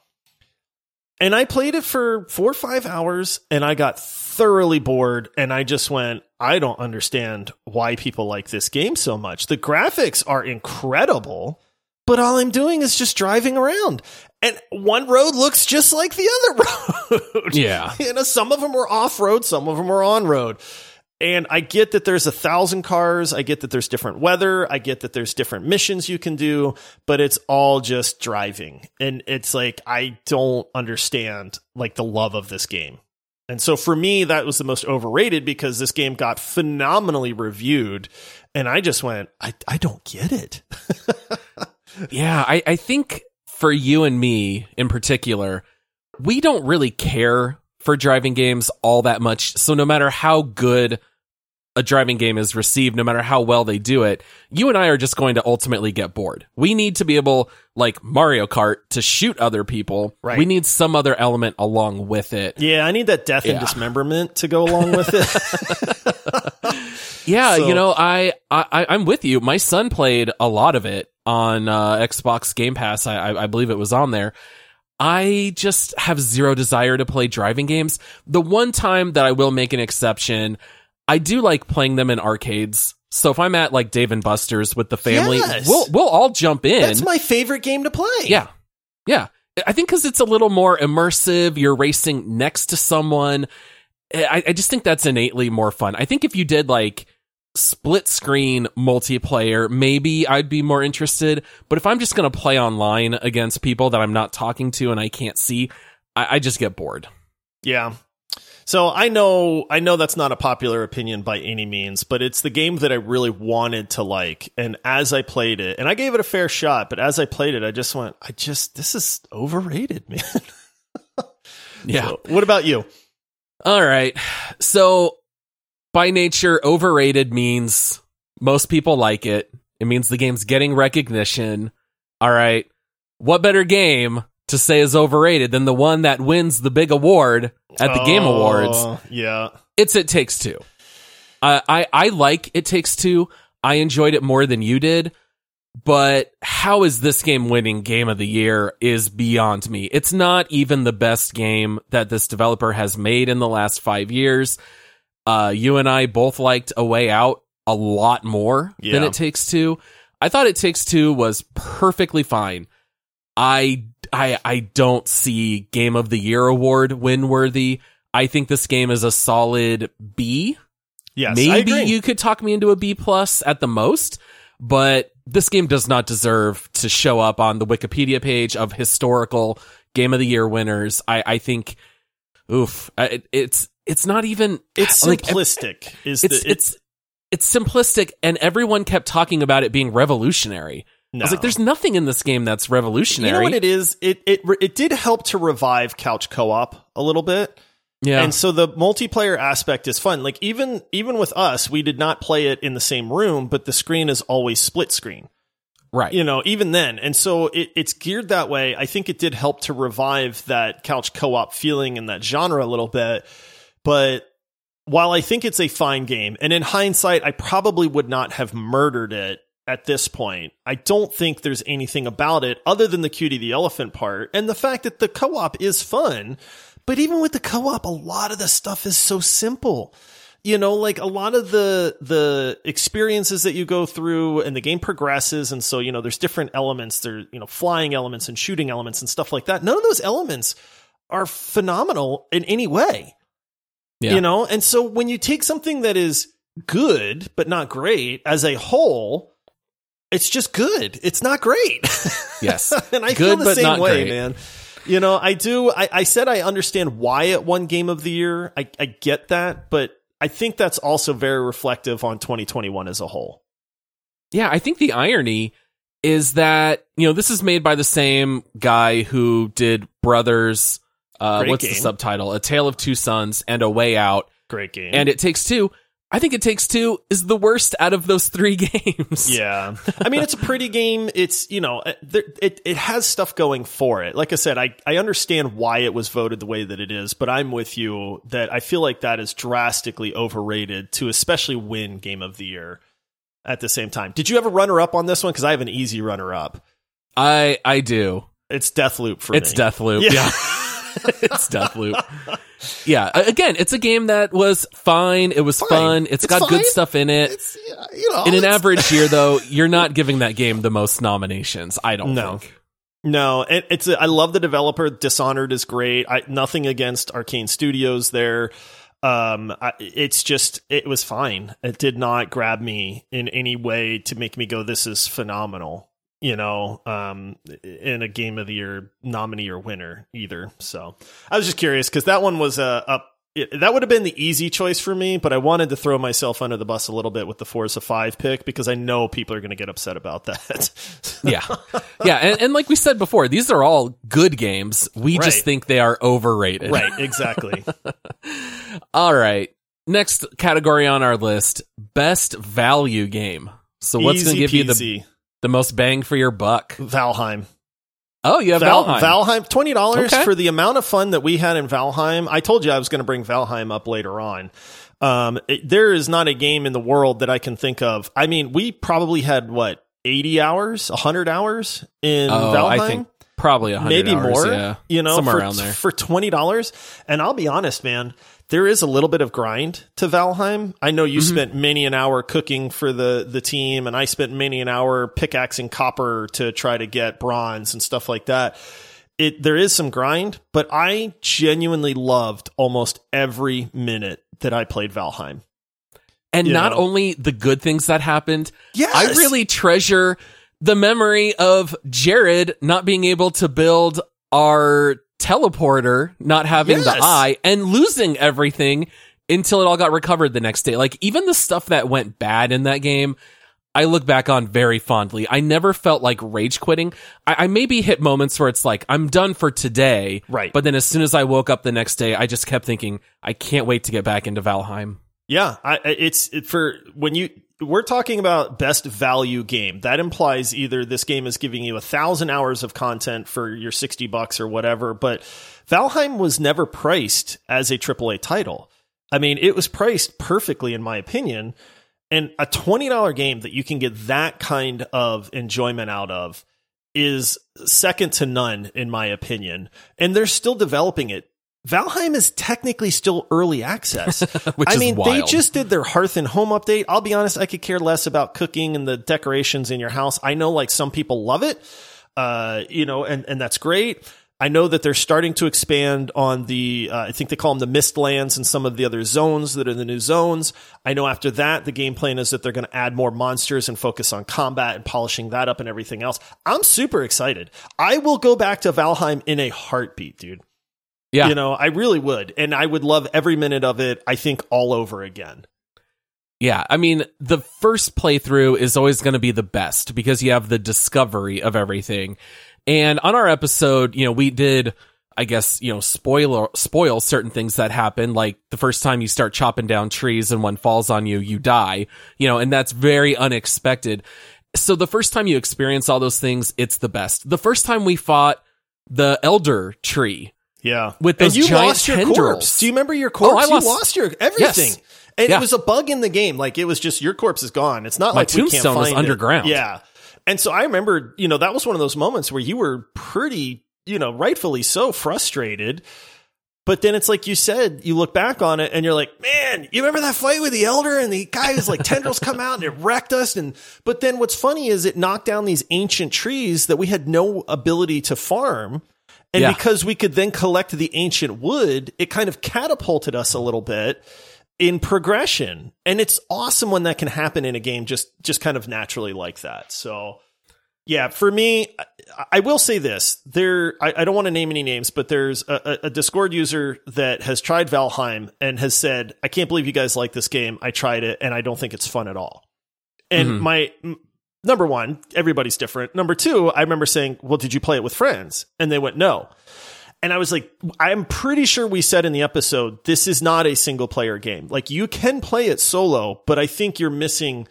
And I played it for four or five hours and I got thoroughly bored. And I just went, I don't understand why people like this game so much. The graphics are incredible, but all I'm doing is just driving around. And one road looks just like the other road. Yeah. you know, some of them are off road, some of them are on road. And I get that there's a thousand cars. I get that there's different weather. I get that there's different missions you can do, but it's all just driving. And it's like, I don't understand like the love of this game. And so for me, that was the most overrated because this game got phenomenally reviewed. And I just went, I, I don't get it. Yeah, I, I think for you and me in particular, we don't really care for driving games all that much. So no matter how good a driving game is received, no matter how well they do it, you and I are just going to ultimately get bored. We need to be able, like Mario Kart, to shoot other people. Right. We need some other element along with it. Yeah, I need that death and dismemberment to go along with it. Yeah, So- you know, I, I I'm with you. My son played a lot of it on uh, Xbox Game Pass. I I believe it was on there. I just have zero desire to play driving games. The one time that I will make an exception, I do like playing them in arcades. So if I'm at like Dave and Buster's with the family, Yes. we'll we'll all jump in. That's my favorite game to play. Yeah. Yeah. I think because it's a little more immersive, you're racing next to someone. Eh, I, I just think that's innately more fun. I think if you did like split screen multiplayer, maybe I'd be more interested. But if I'm just going to play online against people that I'm not talking to and I can't see, I, I just get bored. Yeah. So I know I know that's not a popular opinion by any means, but it's the game that I really wanted to like. And as I played it, and I gave it a fair shot, but as I played it, I just went, I just this is overrated, man. Yeah. So, what about you? All right. So by nature, overrated means most people like it. It means the game's getting recognition. All right. What better game to say is overrated than the one that wins the big award at the Game Awards? Oh, Yeah. It's It Takes Two. Uh, I, I like It Takes Two. I enjoyed it more than you did. but how is this game winning game of the year is beyond me. It's not even the best game that this developer has made in the last five years. Uh, you and I both liked A Way Out a lot more yeah. than It Takes Two. I thought It Takes Two was perfectly fine. I I I don't see Game of the Year award win worthy. I think this game is a solid B. Yes, maybe you could talk me into a B plus at the most, but this game does not deserve to show up on the Wikipedia page of historical Game of the Year winners. I I think, oof, it, it's it's not even it's like, simplistic. Is it's, the, it's it's simplistic, and everyone kept talking about it being revolutionary. No. I was like, "There's nothing in this game that's revolutionary." You know what it is? It it it did help to revive couch co-op a little bit. Yeah. And so the multiplayer aspect is fun. Like even even with us, we did not play it in the same room, but the screen is always split screen. Right. You know, even then. And so it, it's geared that way. I think it did help to revive that couch co-op feeling in that genre a little bit. But while I think it's a fine game, and in hindsight, I probably would not have murdered it at this point. I don't think there's anything about it other than the cutie the elephant part and the fact that the co-op is fun. But even with the co-op, a lot of the stuff is so simple. You know, like a lot of the the experiences that you go through and the game progresses and so, you know, there's different elements, there, you know, flying elements and shooting elements and stuff like that. None of those elements are phenomenal in any way. Yeah. You know, and so when you take something that is good but not great as a whole, it's just good. It's not great. Yes. and I good, feel the same way, great. man. You know, I do. I, I, said I understand why it won Game of the Year. I, I get that, but I think that's also very reflective on 2021 as a whole. Yeah, I think the irony is that you know this is made by the same guy who did Brothers uh, what's game. the subtitle? A Tale of Two Sons and A Way Out. Great game. And It Takes Two. I think It Takes Two is the worst out of those three games. Yeah. I mean, it's a pretty game. It's, you know, uh, it, it has stuff going for it. Like I said, I, I understand why it was voted the way that it is, but I'm with you that I feel like that is drastically overrated to especially win Game of the Year at the same time. Did you have a runner up on this one? Because I have an easy runner up. I I do. It's Deathloop for it's me. It's Deathloop. Yeah. yeah. it's Deathloop. Yeah, again, it's a game that was fine. It was fine. fun. it's, it's got fine. good stuff in it. It's, you know, in an average year, though, you're not giving that game the most nominations. I don't no. think. No, it, it's. A, I love the developer. Dishonored is great. I, nothing against Arkane Studios there. Um, I, it's just it was fine. It did not grab me in any way to make me go, "This is phenomenal." You know, um, in a game of the year nominee or winner either. So I was just curious because that one was a, a it, that would have been the easy choice for me, but I wanted to throw myself under the bus a little bit with the Forza 5 pick because I know people are going to get upset about that. yeah. Yeah. And, and, like we said before, these are all good games. We right. just think they are overrated. Right. Exactly. all right. Next category on our list best value game. So what's going to give peasy. you the the most bang for your buck? Valheim. Oh, you have Val- Valheim. Valheim, twenty dollars okay. for the amount of fun that we had in Valheim. I told you I was going to bring Valheim up later on. Um, it, there is not a game in the world that I can think of. I mean, we probably had what eighty hours, hundred hours in oh, Valheim. I think probably hundred, maybe hours, more. Yeah, you know, somewhere for, around there for twenty dollars. And I'll be honest, man, there is a little bit of grind to Valheim. I know you mm-hmm. spent many an hour cooking for the the team, and I spent many an hour pickaxing copper to try to get bronze and stuff like that. It there is some grind, but I genuinely loved almost every minute that I played Valheim. And you not know? only the good things that happened, yes! I really treasure the memory of Jared not being able to build our teleporter not having yes. the eye and losing everything until it all got recovered the next day. Like even the stuff that went bad in that game, I look back on very fondly. I never felt like rage quitting. I, I, maybe hit moments where it's like, I'm done for today. Right. But then as soon as I woke up the next day, I just kept thinking, I can't wait to get back into Valheim. Yeah. I, it's it, for when you, we're talking about best value game. That implies either this game is giving you a thousand hours of content for your 60 bucks or whatever, but Valheim was never priced as a AAA title. I mean, it was priced perfectly, in my opinion, And a $20 game that you can get that kind of enjoyment out of is second to none, in my opinion. And they're still developing it. Valheim is technically still early access. Which I mean, they just did their hearth and home update. I'll be honest, I could care less about cooking and the decorations in your house. I know like some people love it. Uh, you know, and, and that's great. I know that they're starting to expand on the, uh, I think they call them the mist lands and some of the other zones that are the new zones. I know after that, the game plan is that they're going to add more monsters and focus on combat and polishing that up and everything else. I'm super excited. I will go back to Valheim in a heartbeat, dude. Yeah. You know, I really would. And I would love every minute of it, I think, all over again. Yeah, I mean, the first playthrough is always going to be the best because you have the discovery of everything. And on our episode, you know, we did, I guess, you know, spoil spoil certain things that happen. Like the first time you start chopping down trees and one falls on you, you die. You know, and that's very unexpected. So the first time you experience all those things, it's the best. The first time we fought the elder tree, Yeah. With and you giant lost your tendrils. corpse. Do you remember your oh, corpse? Oh, I lost- you lost your everything. Yes. And Yeah. it was a bug in the game. Like it was just your corpse is gone. It's not My like we can't tombstone was find it. underground. Yeah. And so I remember, you know, that was one of those moments where you were pretty, you know, rightfully so frustrated. But then it's like you said, you look back on it and you're like, man, you remember that fight with the elder and the guy who's like tendrils come out and it wrecked us. And, but then what's funny is it knocked down these ancient trees that we had no ability to farm. And Yeah. because we could then collect the ancient wood, it kind of catapulted us a little bit in progression. And it's awesome when that can happen in a game just just kind of naturally like that. So yeah, for me, I, will say this: there, I, I don't want to name any names, but there's a, a- Discord user that has tried Valheim and has said, "I can't believe you guys like this game. I tried it, and I don't think it's fun at all." And Mhm. my number one, everybody's different. Number two, I remember saying, "Well, did you play it with friends?" And they went, "No." And I was like, I'm pretty sure we said in the episode, this is not a single player game. Like you can play it solo, but I think you're missing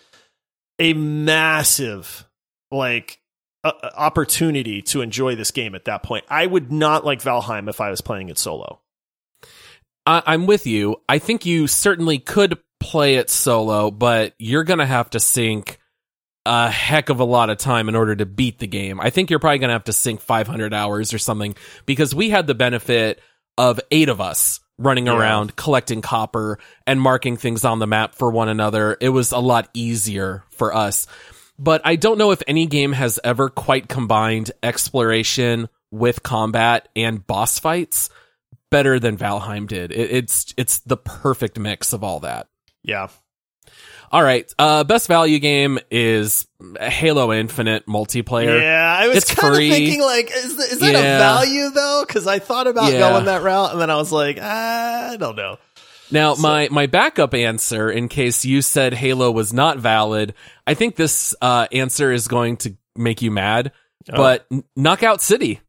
a massive like uh, opportunity to enjoy this game at that point. I would not like Valheim if I was playing it solo. I'm with you. I think you certainly could play it solo, but you're going to have to sink a heck of a lot of time in order to beat the game. I think you're probably going to have to sink 500 hours or something because we had the benefit of eight of us running Yeah. around collecting copper and marking things on the map for one another. It was a lot easier for us. But I don't know if any game has ever quite combined exploration with combat and boss fights better than Valheim did. It, it's it's the perfect mix of all that. Yeah. All right, uh, best value game is Halo Infinite multiplayer. Yeah, I was kind of thinking like, is, is that Yeah. a value though? Because I thought about Yeah. going that route, and then I was like, I don't know. Now, my my backup answer, in case you said Halo was not valid, I think this uh, answer is going to make you mad. Oh. But Knockout City,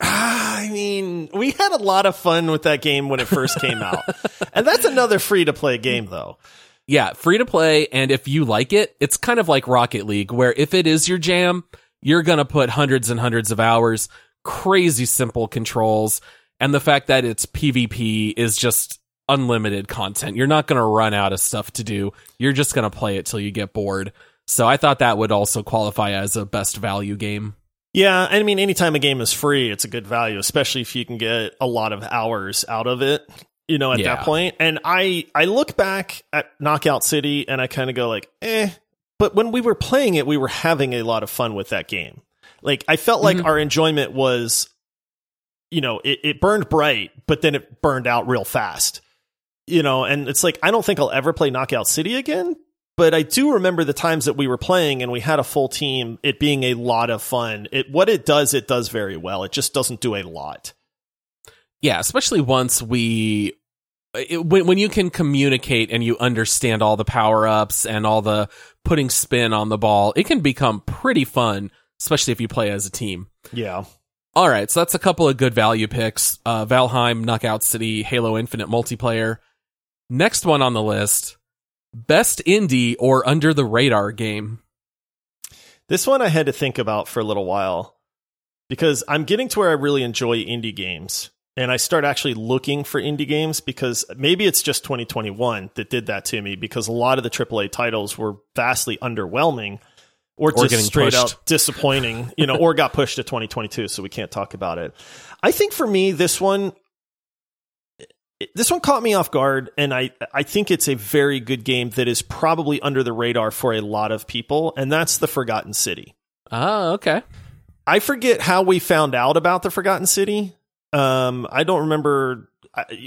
Ah, I mean, we had a lot of fun with that game when it first came out, and that's another free to play game though. Yeah, free to play, and if you like it, it's kind of like Rocket League, where if it is your jam, you're gonna put hundreds and hundreds of hours, crazy simple controls, and the fact that it's PvP is just unlimited content. You're not gonna run out of stuff to do. You're just gonna play it till you get bored. So I thought that would also qualify as a best value game. Yeah, I mean, anytime a game is free, it's a good value, especially if you can get a lot of hours out of it. You know, at Yeah. that point. And I I look back at Knockout City and I kind of go like, eh. But when we were playing it, we were having a lot of fun with that game. Like I felt like Mhm. our enjoyment was, you know, it, it burned bright, but then it burned out real fast. You know, and it's like I don't think I'll ever play Knockout City again. But I do remember the times that we were playing and we had a full team, it being a lot of fun. It what it does, it does very well. It just doesn't do a lot. Yeah, especially once we it, when when you can communicate and you understand all the power ups and all the putting spin on the ball, it can become pretty fun, especially if you play as a team. Yeah. All right, so that's a couple of good value picks: uh, Valheim, Knockout City, Halo Infinite multiplayer. Next one on the list: best indie or under the radar game. This one I had to think about for a little while because I'm getting to where I really enjoy indie games. And I start actually looking for indie games because maybe it's just 2021 that did that to me because a lot of the AAA titles were vastly underwhelming or, Or just getting straight pushed. out disappointing, you know, or got pushed to 2022, so we can't talk about it. I think for me, this one, this one caught me off guard, and I I think it's a very good game that is probably under the radar for a lot of people, and that's the Forgotten City. Oh, okay. I forget how we found out about the Forgotten City. Um, I don't remember.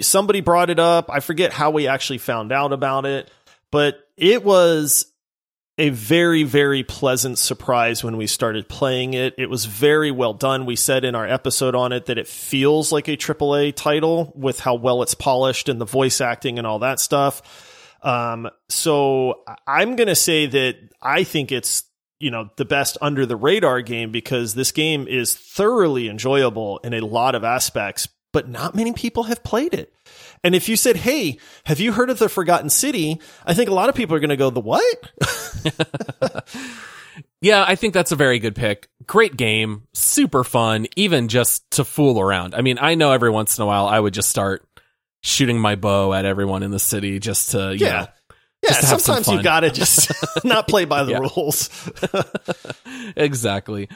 Somebody brought it up. I forget how we actually found out about it, but it was a very, very pleasant surprise when we started playing it. It was very well done. We said in our episode on it that it feels like a AAA title with how well it's polished and the voice acting and all that stuff. Um, so I'm going to say that I think it's, you know, the best under the radar game because this game is thoroughly enjoyable in a lot of aspects, but not many people have played it. And if you said, Hey, have you heard of the Forgotten City? I think a lot of people are going to go, the what? Yeah, I think that's a very good pick. Great game, super fun, even just to fool around. I mean, I know every once in a while I would just start shooting my bow at everyone in the city just to, you Yeah. know, Yeah, have some sometimes you got to just not play by the Yeah. rules. exactly.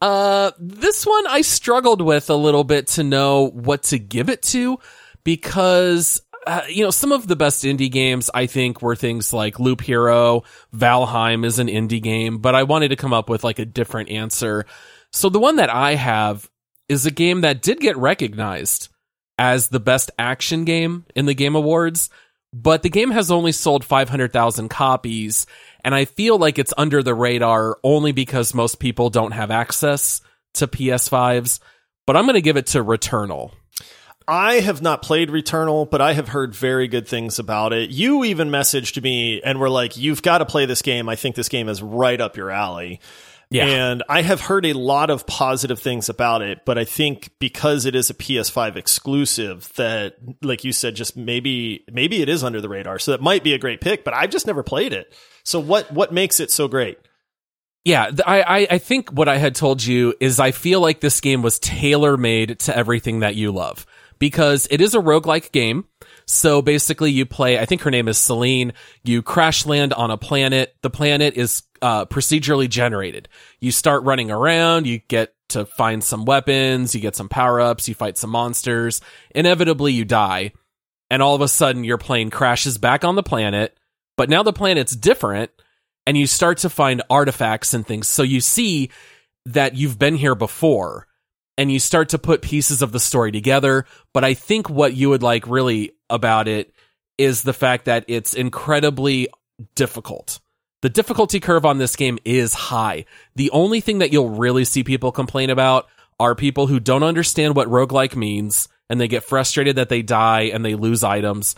Uh, this one I struggled with a little bit to know what to give it to because, uh, you know, some of the best indie games I think were things like Loop Hero, Valheim is an indie game, but I wanted to come up with like a different answer. So the one that I have is a game that did get recognized as the best action game in the Game Awards, but the game has only sold 500,000 copies, and I feel like it's under the radar only because most people don't have access to PS5s. But I'm going to give it to Returnal. I have not played Returnal, but I have heard very good things about it. You even messaged me and were like, "You've got to play this game. I think this game is right up your alley." Yeah. And I have heard a lot of positive things about it, but I think because it is a PS5 exclusive that like you said just maybe maybe it is under the radar. So that might be a great pick, but I've just never played it. So what what makes it so great? Yeah, I, I, I think what I had told you is I feel like this game was tailor made to everything that you love because it is a roguelike game. So basically you play, I think her name is Selene. You crash land on a planet. The planet is uh, procedurally generated. You start running around. You get to find some weapons. You get some power ups. You fight some monsters. Inevitably you die. And all of a sudden your plane crashes back on the planet. But now the planet's different and you start to find artifacts and things. So you see that you've been here before and you start to put pieces of the story together. But I think what you would like really about it is the fact that it's incredibly difficult. The difficulty curve on this game is high. The only thing that you'll really see people complain about are people who don't understand what roguelike means and they get frustrated that they die and they lose items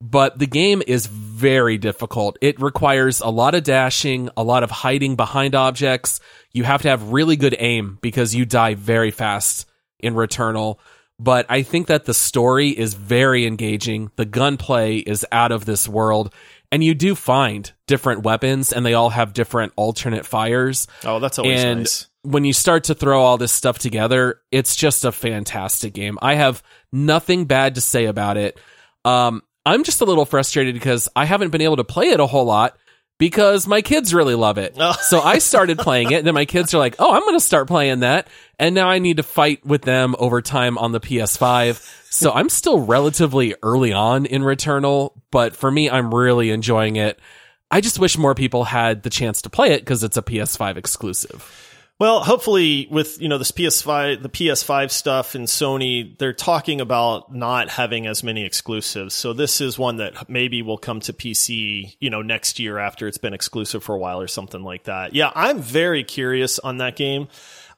but the game is very difficult. It requires a lot of dashing, a lot of hiding behind objects. You have to have really good aim because you die very fast in Returnal. But I think that the story is very engaging. The gunplay is out of this world. And you do find different weapons and they all have different alternate fires. Oh, that's always And nice. when you start to throw all this stuff together, it's just a fantastic game. I have nothing bad to say about it. Um, I'm just a little frustrated because I haven't been able to play it a whole lot because my kids really love it. Oh. so I started playing it, and then my kids are like, "Oh, I'm going to start playing that," and now I need to fight with them over time on the PS5. So I'm still relatively early on in Returnal, but for me, I'm really enjoying it. I just wish more people had the chance to play it because it's a PS5 exclusive. Well, hopefully with, you know, this PS5, the PS5 stuff and Sony, they're talking about not having as many exclusives. So this is one that maybe will come to PC, you know, next year after it's been exclusive for a while or something like that. Yeah, I'm very curious on that game.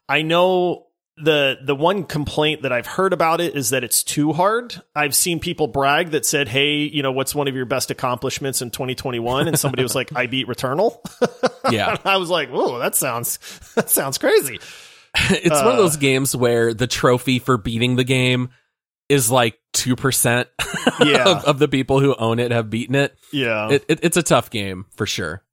I know the the one complaint that I've heard about it is that it's too hard. I've seen people brag that said, "Hey, you know, what's one of your best accomplishments in 2021?" And somebody was like, "I beat Returnal." Yeah. I was like, "Whoa, that sounds that sounds crazy." it's one of uh, those games where the trophy for beating the game is like 2% Yeah. of, of the people who own it have beaten it. Yeah. it, it. It's a tough game for sure.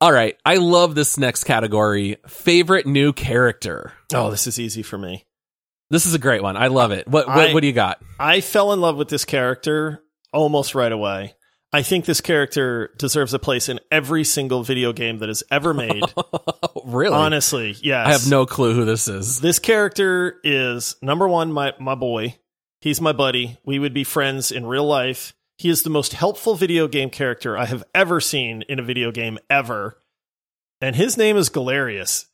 All right. I love this next category favorite new character. oh, this is easy for me. This is a great one. I love it. What what, I- what do you got? I fell in love with this character almost right away. I think this character deserves a place in every single video game that is ever made. really? Honestly, yes. I have no clue who this is. This character is number one, my my boy. He's my buddy. We would be friends in real life. He is the most helpful video game character I have ever seen in a video game ever. And his name is Galerius.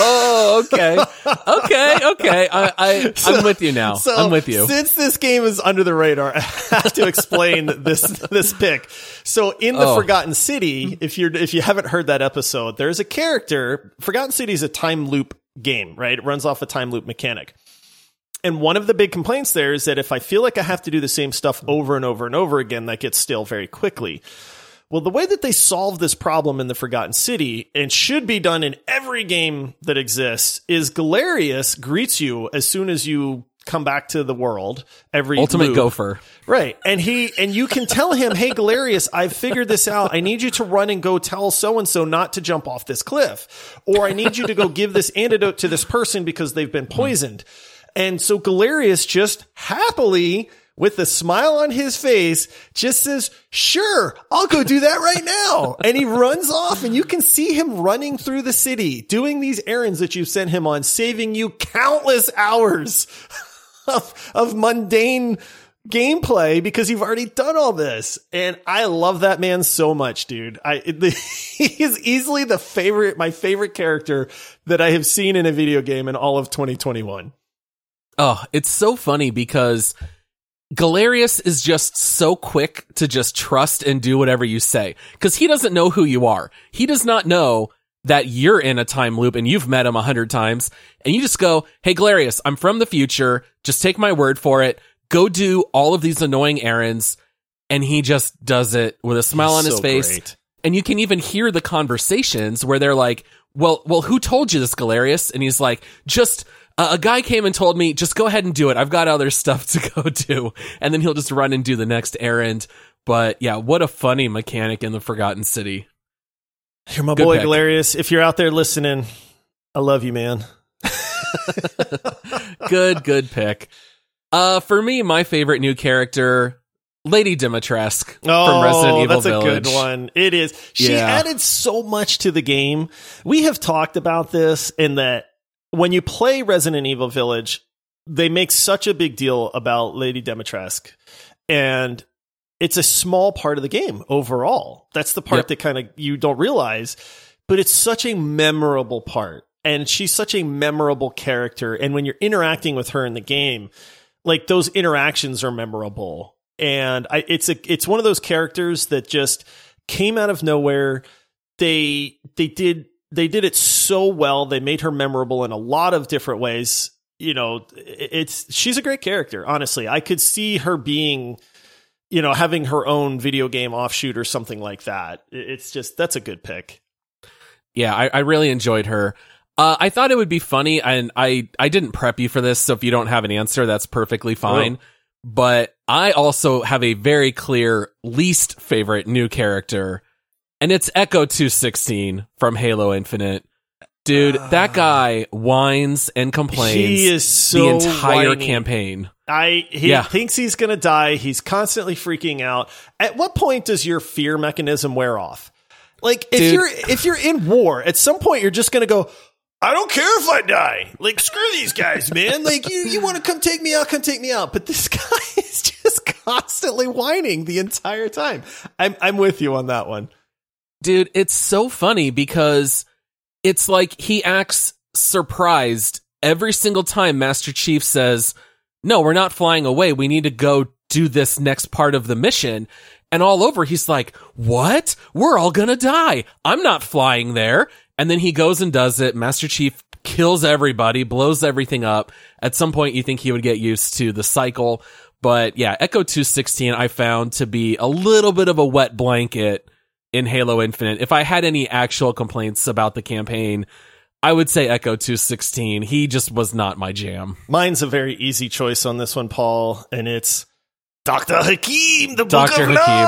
oh, okay, okay, okay. I, I I'm with you now. So I'm with you. Since this game is under the radar, I have to explain this this pick. So in the Oh. Forgotten City, if you're if you haven't heard that episode, there's a character. Forgotten City is a time loop game, right? It runs off a time loop mechanic. And one of the big complaints there is that if I feel like I have to do the same stuff over and over and over again, that gets stale very quickly. Well, the way that they solve this problem in the Forgotten City and should be done in every game that exists is Galerius greets you as soon as you come back to the world. Every Ultimate gopher. Right. And he and you can tell him, "Hey Galerius, I've figured this out. I need you to run and go tell so and so not to jump off this cliff, or I need you to go give this antidote to this person because they've been poisoned." And so Galerius just happily with a smile on his face just says, "Sure, I'll go do that right now." and he runs off and you can see him running through the city doing these errands that you've sent him on, saving you countless hours of, of mundane gameplay because you've already done all this. And I love that man so much, dude. I, the, he is easily the favorite, my favorite character that I have seen in a video game in all of 2021. Oh, it's so funny because Galerius is just so quick to just trust and do whatever you say because he doesn't know who you are. He does not know that you're in a time loop and you've met him a hundred times and you just go, Hey, Galerius, I'm from the future. Just take my word for it. Go do all of these annoying errands. And he just does it with a smile on his So face. great. And you can even hear the conversations where they're like, well, well, who told you this, Galerius? And he's like, just, uh, a guy came and told me, just go ahead and do it. I've got other stuff to go do. And then he'll just run and do the next errand. But yeah, what a funny mechanic in the Forgotten City. You're my Good boy, pick. Galerius. If you're out there listening, I love you, man. Good, good pick. Uh, for me, my favorite new character, Lady Dimitrescu Oh, from Resident Evil that's Village. That's a good one. It is. She Yeah. added so much to the game. We have talked about this in that when you play Resident Evil Village, they make such a big deal about Lady Dimitrescu, and it's a small part of the game overall. That's the part Yep. that kind of you don't realize, but it's such a memorable part. And she's such a memorable character. And when you're interacting with her in the game, like those interactions are memorable. And I, it's a, it's one of those characters that just came out of nowhere. They, they did, they did it so well. They made her memorable in a lot of different ways. You know, it's, she's a great character. Honestly, I could see her being, you know, having her own video game offshoot or something like that. It's just, that's a good pick. Yeah, I, I really enjoyed her. Uh, I thought it would be funny, and I, I didn't prep you for this, so if you don't have an answer, that's perfectly fine. But I also have a very clear least favorite new character, and it's Echo 216 from Halo Infinite. Dude, ah. that guy whines and complains He is so the entire whiny. campaign. I he Yeah. thinks he's going to die. He's constantly freaking out. At what point does your fear mechanism wear off? Like if Dude. you're if you're in war, at some point you're just going to go I don't care if I die. Like screw these guys, man. Like you you want to come take me out, come take me out. But this guy is just constantly whining the entire time. I'm I'm with you on that one. Dude, it's so funny because it's like he acts surprised every single time Master Chief says, No, we're not flying away. We need to go do this next part of the mission. And all over, he's like, What? We're all gonna die. I'm not flying there. And then he goes and does it. Master Chief kills everybody, blows everything up. At some point, you think he would get used to the cycle. But yeah, Echo 216 I found to be a little bit of a wet blanket in Halo Infinite. If I had any actual complaints about the campaign, I would say Echo 216. He just was not my jam. Mine's a very easy choice on this one, Paul, and it's Dr. Hakim, the Dr. Book of Hakim.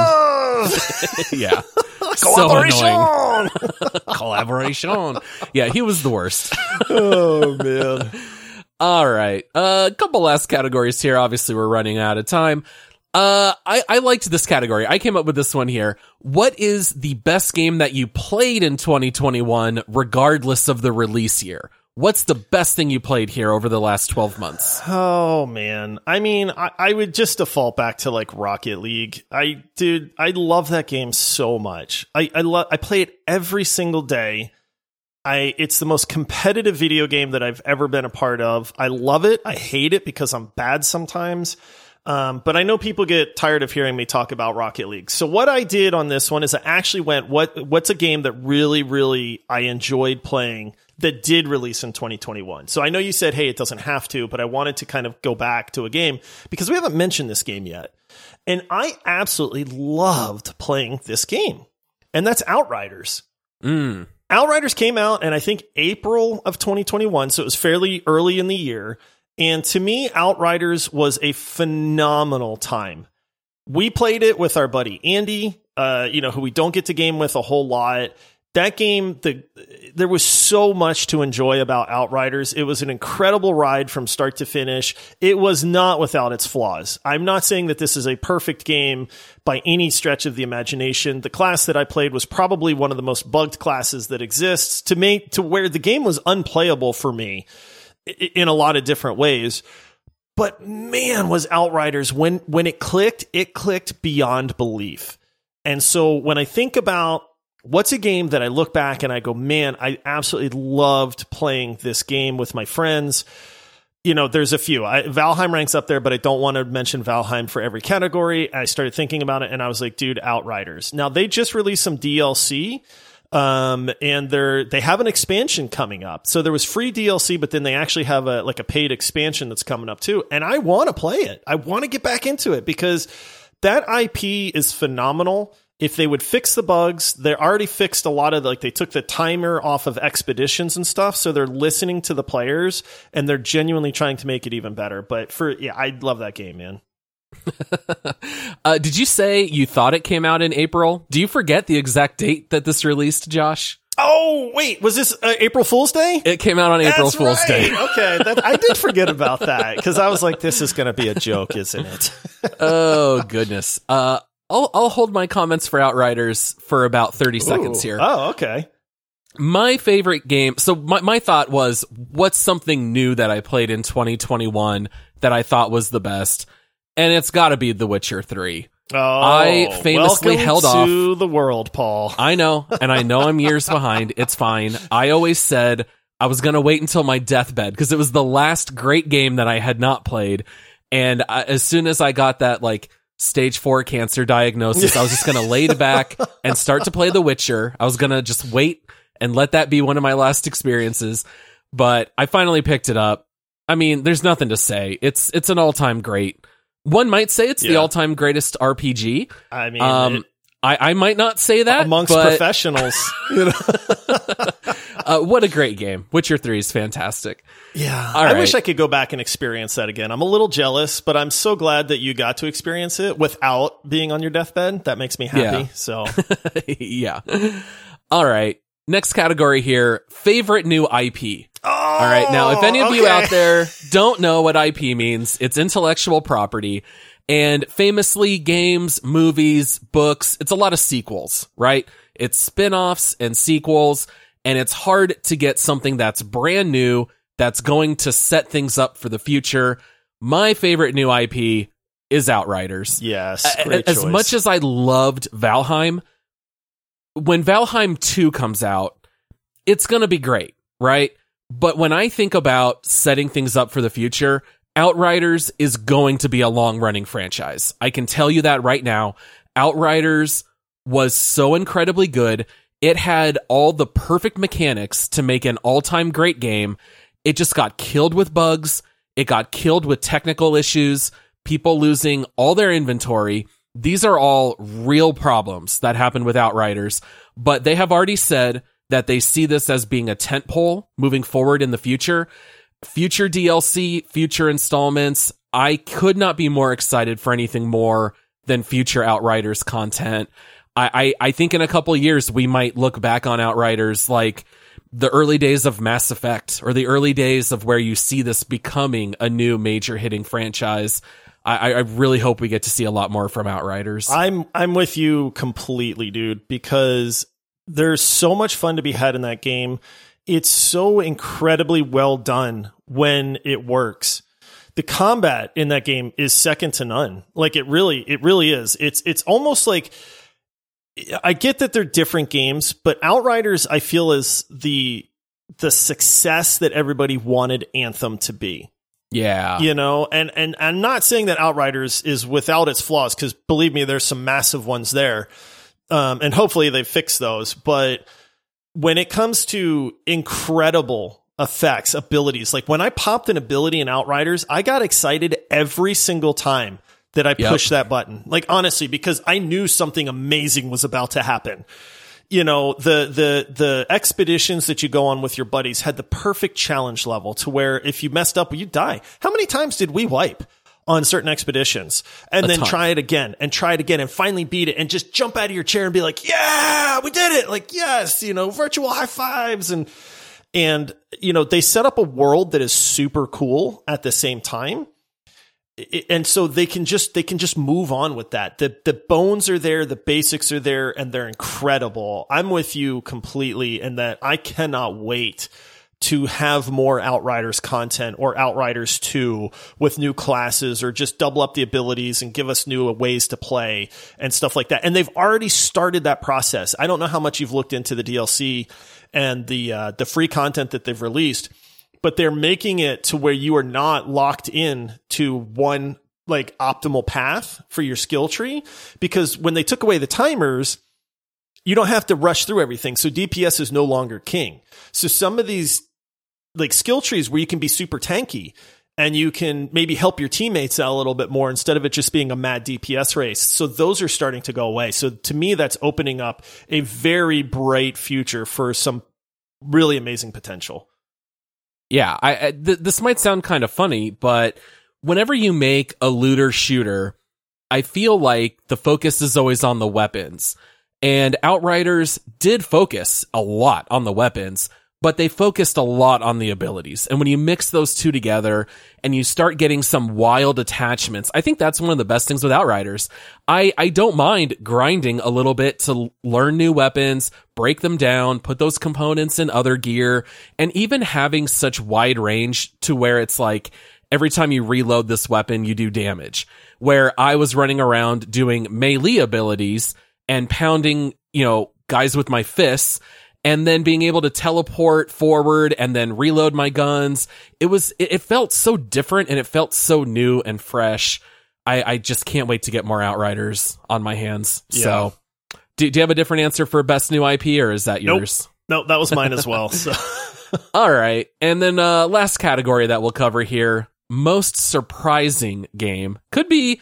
Love. yeah. Collaboration. Collaboration. Yeah, he was the worst. oh man. All right. A uh, couple last categories here. Obviously, we're running out of time. Uh, I, I liked this category. I came up with this one here. What is the best game that you played in 2021, regardless of the release year? What's the best thing you played here over the last 12 months? Oh man. I mean, I, I would just default back to like Rocket League. I dude, I love that game so much. I I love I play it every single day. I it's the most competitive video game that I've ever been a part of. I love it. I hate it because I'm bad sometimes. Um, but I know people get tired of hearing me talk about Rocket League. So what I did on this one is I actually went, what, what's a game that really, really I enjoyed playing that did release in 2021? So I know you said, Hey, it doesn't have to, but I wanted to kind of go back to a game because we haven't mentioned this game yet. And I absolutely loved playing this game. And that's Outriders. Mm. Outriders came out in I think April of 2021, so it was fairly early in the year. And to me, Outriders was a phenomenal time. We played it with our buddy Andy, uh, you know, who we don't get to game with a whole lot. That game, the there was so much to enjoy about Outriders. It was an incredible ride from start to finish. It was not without its flaws. I'm not saying that this is a perfect game by any stretch of the imagination. The class that I played was probably one of the most bugged classes that exists to make to where the game was unplayable for me in a lot of different ways. But man, was Outriders when when it clicked, it clicked beyond belief. And so when I think about what's a game that I look back and I go, man, I absolutely loved playing this game with my friends. You know, there's a few. I, Valheim ranks up there, but I don't want to mention Valheim for every category. I started thinking about it and I was like, dude, Outriders. Now they just released some DLC um, and they're they have an expansion coming up. So there was free DLC, but then they actually have a like a paid expansion that's coming up too. And I want to play it. I want to get back into it because that IP is phenomenal. If they would fix the bugs, they already fixed a lot of like they took the timer off of expeditions and stuff, so they're listening to the players and they're genuinely trying to make it even better. But for yeah, I love that game, man. uh, did you say you thought it came out in April? Do you forget the exact date that this released, Josh? Oh wait, was this uh, April Fool's Day? It came out on April Fool's right. Day. okay, that, I did forget about that because I was like, "This is going to be a joke, isn't it?" oh goodness. Uh, I'll I'll hold my comments for Outriders for about thirty seconds here. Oh, okay. My favorite game. So my my thought was, what's something new that I played in 2021 that I thought was the best? And it's got to be The Witcher 3. Oh, I famously held off. to the world, Paul. I know, and I know I'm years behind. It's fine. I always said I was going to wait until my deathbed because it was the last great game that I had not played. And I, as soon as I got that like stage four cancer diagnosis, I was just going to lay back and start to play The Witcher. I was going to just wait and let that be one of my last experiences. But I finally picked it up. I mean, there's nothing to say. It's it's an all time great. One might say it's the all time greatest RPG. I mean, Um, it- I, I might not say that amongst but, professionals, you know. uh, what a great game! Witcher Three is fantastic. Yeah, All I right. wish I could go back and experience that again. I'm a little jealous, but I'm so glad that you got to experience it without being on your deathbed. That makes me happy. Yeah. So, yeah. All right. Next category here: favorite new IP. All right. Now, if any of you out there don't know what IP means, it's intellectual property. And famously, games, movies, books, it's a lot of sequels, right? It's spin-offs and sequels, and it's hard to get something that's brand new, that's going to set things up for the future. My favorite new IP is Outriders. yes, as choice. much as I loved Valheim, when Valheim 2 comes out, it's going to be great, right? But when I think about setting things up for the future, Outriders is going to be a long running franchise. I can tell you that right now. Outriders was so incredibly good. It had all the perfect mechanics to make an all time great game. It just got killed with bugs. It got killed with technical issues, people losing all their inventory. These are all real problems that happen with Outriders, but they have already said that they see this as being a tentpole moving forward in the future. Future DLC, future installments. I could not be more excited for anything more than future Outriders content. I, I, I think in a couple years we might look back on Outriders like the early days of Mass Effect or the early days of where you see this becoming a new major hitting franchise. I, I really hope we get to see a lot more from Outriders. I'm I'm with you completely, dude, because there's so much fun to be had in that game. It's so incredibly well done when it works. The combat in that game is second to none. Like it really, it really is. It's it's almost like I get that they're different games, but Outriders I feel is the the success that everybody wanted Anthem to be. Yeah. You know, and and I'm not saying that Outriders is without its flaws cuz believe me there's some massive ones there. Um and hopefully they fix those, but when it comes to incredible effects, abilities, like when I popped an ability in Outriders, I got excited every single time that I yep. pushed that button. Like honestly, because I knew something amazing was about to happen. You know, the the the expeditions that you go on with your buddies had the perfect challenge level to where if you messed up, you die. How many times did we wipe? On certain expeditions and a then ton. try it again and try it again and finally beat it and just jump out of your chair and be like, yeah, we did it. Like, yes, you know, virtual high fives and, and, you know, they set up a world that is super cool at the same time. And so they can just they can just move on with that. The the bones are there, the basics are there, and they're incredible. I'm with you completely in that I cannot wait to have more Outriders content or Outriders 2 with new classes or just double up the abilities and give us new ways to play and stuff like that. And they've already started that process. I don't know how much you've looked into the DLC and the uh, the free content that they've released, but they're making it to where you are not locked in to one like optimal path for your skill tree because when they took away the timers, you don't have to rush through everything. So DPS is no longer king. So some of these like skill trees where you can be super tanky and you can maybe help your teammates out a little bit more instead of it just being a mad DPS race. So those are starting to go away. So to me, that's opening up a very bright future for some really amazing potential. Yeah, I, I th- this might sound kind of funny, but whenever you make a looter shooter, I feel like the focus is always on the weapons. And Outriders did focus a lot on the weapons, but they focused a lot on the abilities. And when you mix those two together and you start getting some wild attachments, I think that's one of the best things with Outriders. I, I don't mind grinding a little bit to learn new weapons, break them down, put those components in other gear, and even having such wide range to where it's like, every time you reload this weapon, you do damage. Where I was running around doing melee abilities and pounding, you know, guys with my fists and then being able to teleport forward and then reload my guns. It was, it, felt so different and it felt so new and fresh. I, I just can't wait to get more Outriders on my hands. Yeah. So, do, do you have a different answer for best new IP or is that yours? Nope, nope that was mine as well. So. All right. And then, uh, last category that we'll cover here most surprising game could be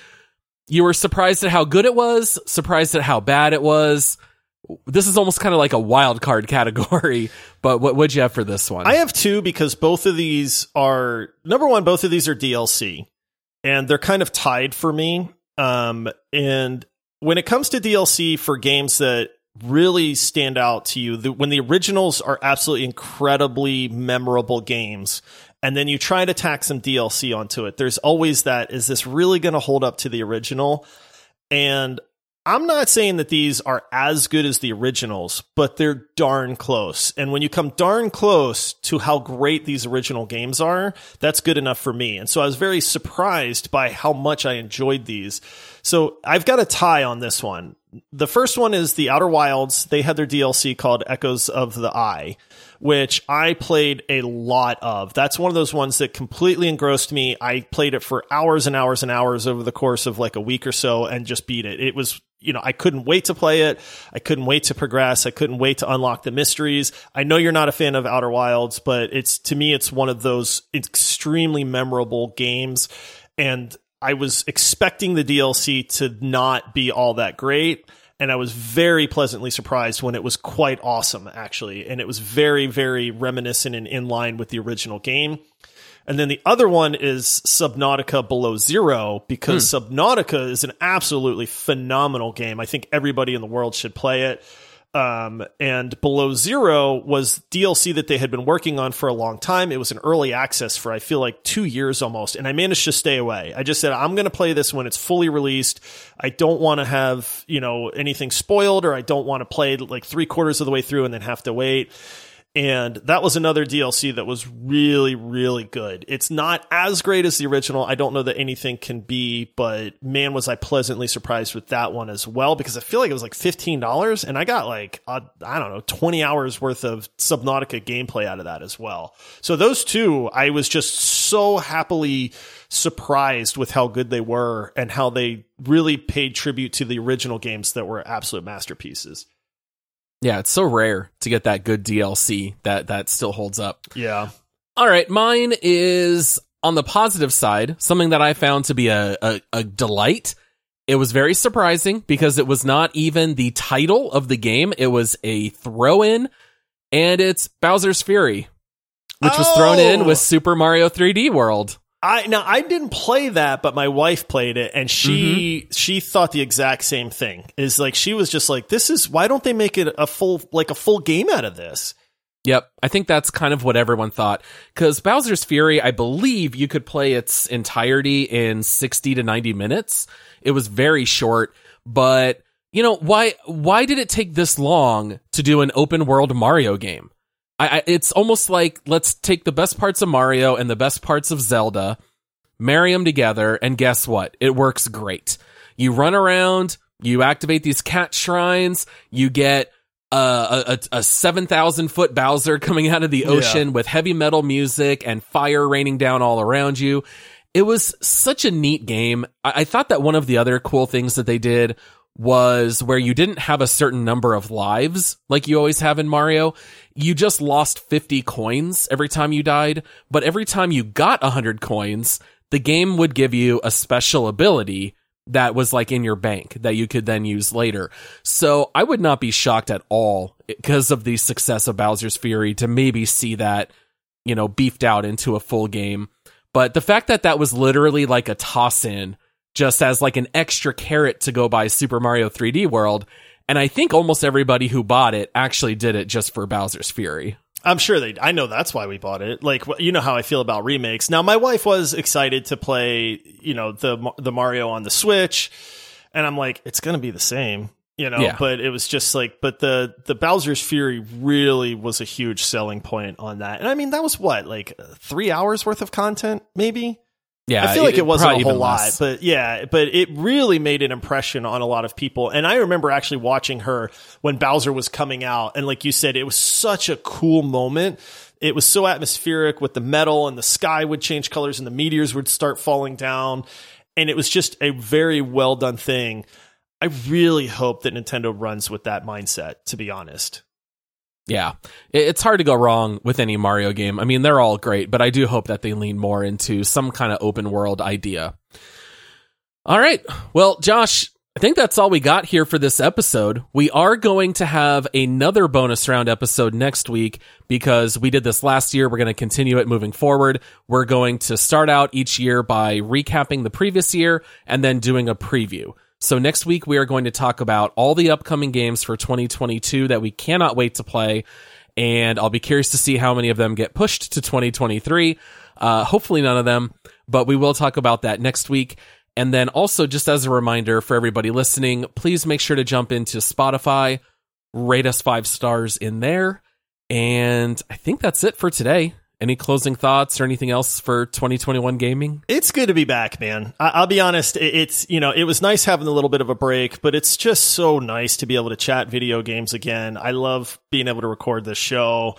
you were surprised at how good it was, surprised at how bad it was, this is almost kind of like a wild card category, but what would you have for this one? I have two because both of these are number one, both of these are DLC and they're kind of tied for me. Um, and when it comes to DLC for games that really stand out to you, the, when the originals are absolutely incredibly memorable games, and then you try to tack some DLC onto it, there's always that, is this really going to hold up to the original? And I'm not saying that these are as good as the originals, but they're darn close. And when you come darn close to how great these original games are, that's good enough for me. And so I was very surprised by how much I enjoyed these. So I've got a tie on this one. The first one is the Outer Wilds. They had their DLC called Echoes of the Eye, which I played a lot of. That's one of those ones that completely engrossed me. I played it for hours and hours and hours over the course of like a week or so and just beat it. It was you know, I couldn't wait to play it. I couldn't wait to progress. I couldn't wait to unlock the mysteries. I know you're not a fan of Outer Wilds, but it's to me, it's one of those extremely memorable games. And I was expecting the DLC to not be all that great. And I was very pleasantly surprised when it was quite awesome, actually. And it was very, very reminiscent and in line with the original game. And then the other one is Subnautica Below Zero because hmm. Subnautica is an absolutely phenomenal game. I think everybody in the world should play it. Um, and Below Zero was DLC that they had been working on for a long time. It was an early access for, I feel like, two years almost. And I managed to stay away. I just said, I'm going to play this when it's fully released. I don't want to have, you know, anything spoiled or I don't want to play like three quarters of the way through and then have to wait. And that was another DLC that was really, really good. It's not as great as the original. I don't know that anything can be, but man, was I pleasantly surprised with that one as well because I feel like it was like $15 and I got like, uh, I don't know, 20 hours worth of Subnautica gameplay out of that as well. So those two, I was just so happily surprised with how good they were and how they really paid tribute to the original games that were absolute masterpieces. Yeah, it's so rare to get that good DLC that that still holds up. Yeah. All right, mine is on the positive side, something that I found to be a, a, a delight. It was very surprising because it was not even the title of the game. It was a throw in and it's Bowser's Fury, which was thrown in Oh! with Super Mario 3D World. I now I didn't play that, but my wife played it, and she mm-hmm. she thought the exact same thing. Is like she was just like, "This is why don't they make it a full like a full game out of this?" Yep, I think that's kind of what everyone thought. Because Bowser's Fury, I believe you could play its entirety in 60 to 90 minutes. It was very short, but you know, why, why did it take this long to do an open world Mario game? I, I, it's almost like let's take the best parts of Mario and the best parts of Zelda, marry them together, and guess what? It works great. You run around, you activate these cat shrines, you get uh, a, a, a 7,000 foot Bowser coming out of the ocean with heavy metal music and fire raining down all around you. It was such a neat game. I, I thought that one of the other cool things that they did was where you didn't have a certain number of lives like you always have in Mario. You just lost 50 coins every time you died, but every time you got 100 coins, the game would give you a special ability that was like in your bank that you could then use later. So I would not be shocked at all because of the success of Bowser's Fury to maybe see that, you know, beefed out into a full game. But the fact that that was literally like a toss in just as like an extra carrot to go buy Super Mario 3D World. And I think almost everybody who bought it actually did it just for Bowser's Fury. I'm sure they. I know that's why we bought it. Like you know how I feel about remakes. Now my wife was excited to play, you know, the the Mario on the Switch, and I'm like, it's gonna be the same, you know. Yeah. But it was just like, but the the Bowser's Fury really was a huge selling point on that. And I mean, that was what like three hours worth of content, maybe. Yeah, I feel like it, wasn't a whole lot, less. but yeah, but it really made an impression on a lot of people. And I remember actually watching her when Bowser was coming out, and like you said, it was such a cool moment. It was so atmospheric with the metal, and the sky would change colors, and the meteors would start falling down, and it was just a very well done thing. I really hope that Nintendo runs with that mindset. To be honest, Yeah, it's hard to go wrong with any Mario game. I mean, they're all great, but I do hope that they lean more into some kind of open world idea. All right. Well, Josh, I think that's all we got here for this episode. We are going to have another bonus round episode next week because we did this last year. We're going to continue it moving forward. We're going to start out each year by recapping the previous year and then doing a preview. So next week we are going to talk about all the upcoming games for 2022 that we cannot wait to play. And I'll be curious to see how many of them get pushed to 2023. Uh, hopefully none of them, but we will talk about that next week. And then also, just as a reminder for everybody listening, please make sure to jump into Spotify, rate us five stars in there. And I think that's it for today. Any closing thoughts or anything else for 2021 gaming? It's good to be back, man. I- I'll be honest. it- It's, you know, it was nice having a little bit of a break, but it's just so nice to be able to chat video games again. I love being able to record this show.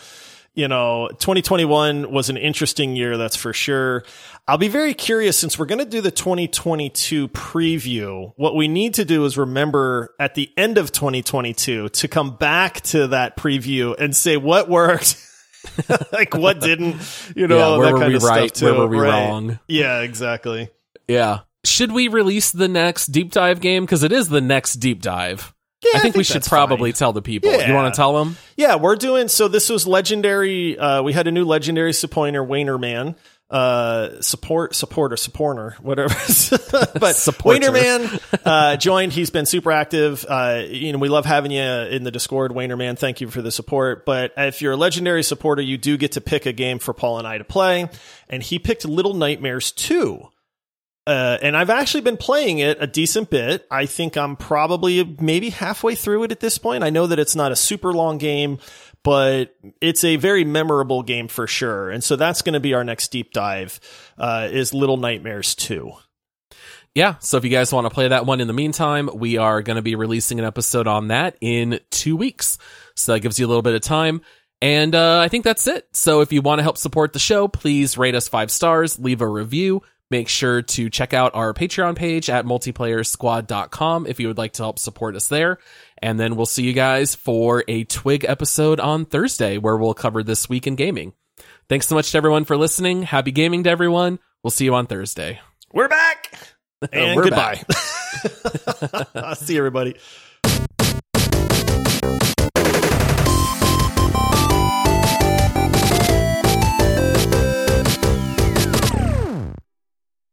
You know, 2021 was an interesting year, that's for sure. I'll be very curious since we're going to do the 2022 preview. What we need to do is remember at the end of 2022 to come back to that preview and say what worked. like what didn't, you know, Yeah, where that were kind we of right, stuff too. where were we right. wrong? Yeah, exactly. Yeah. Should we release the next deep dive game? Because it is the next deep dive. Yeah, I think we should probably fine. tell the people. Yeah. You want to tell them? Yeah, we're doing so. This was legendary. Uh, we had a new legendary Sapoiner Waynerman. Uh, support, supporter, supporter, whatever. but Supporter. Waynerman uh, joined. He's been super active. Uh, you know, we love having you in the Discord, Waynerman. Thank you for the support. But if you're a legendary supporter, you do get to pick a game for Paul and I to play. And he picked Little Nightmares 2. Uh, and I've actually been playing it a decent bit. I think I'm probably maybe halfway through it at this point. I know that it's not a super long game, but it's a very memorable game for sure. And so that's going to be our next deep dive, uh, is Little Nightmares 2. Yeah, so if you guys want to play that one in the meantime, we are going to be releasing an episode on that in two weeks. So that gives you a little bit of time. And uh, I think that's it. So if you want to help support the show, please rate us five stars, leave a review. Make sure to check out our Patreon page at multiplayersquad.com if you would like to help support us there. And then we'll see you guys for a Twig episode on Thursday where we'll cover this week in gaming. Thanks so much to everyone for listening. Happy gaming to everyone. We'll see you on Thursday. We're back. And We're goodbye. See everybody.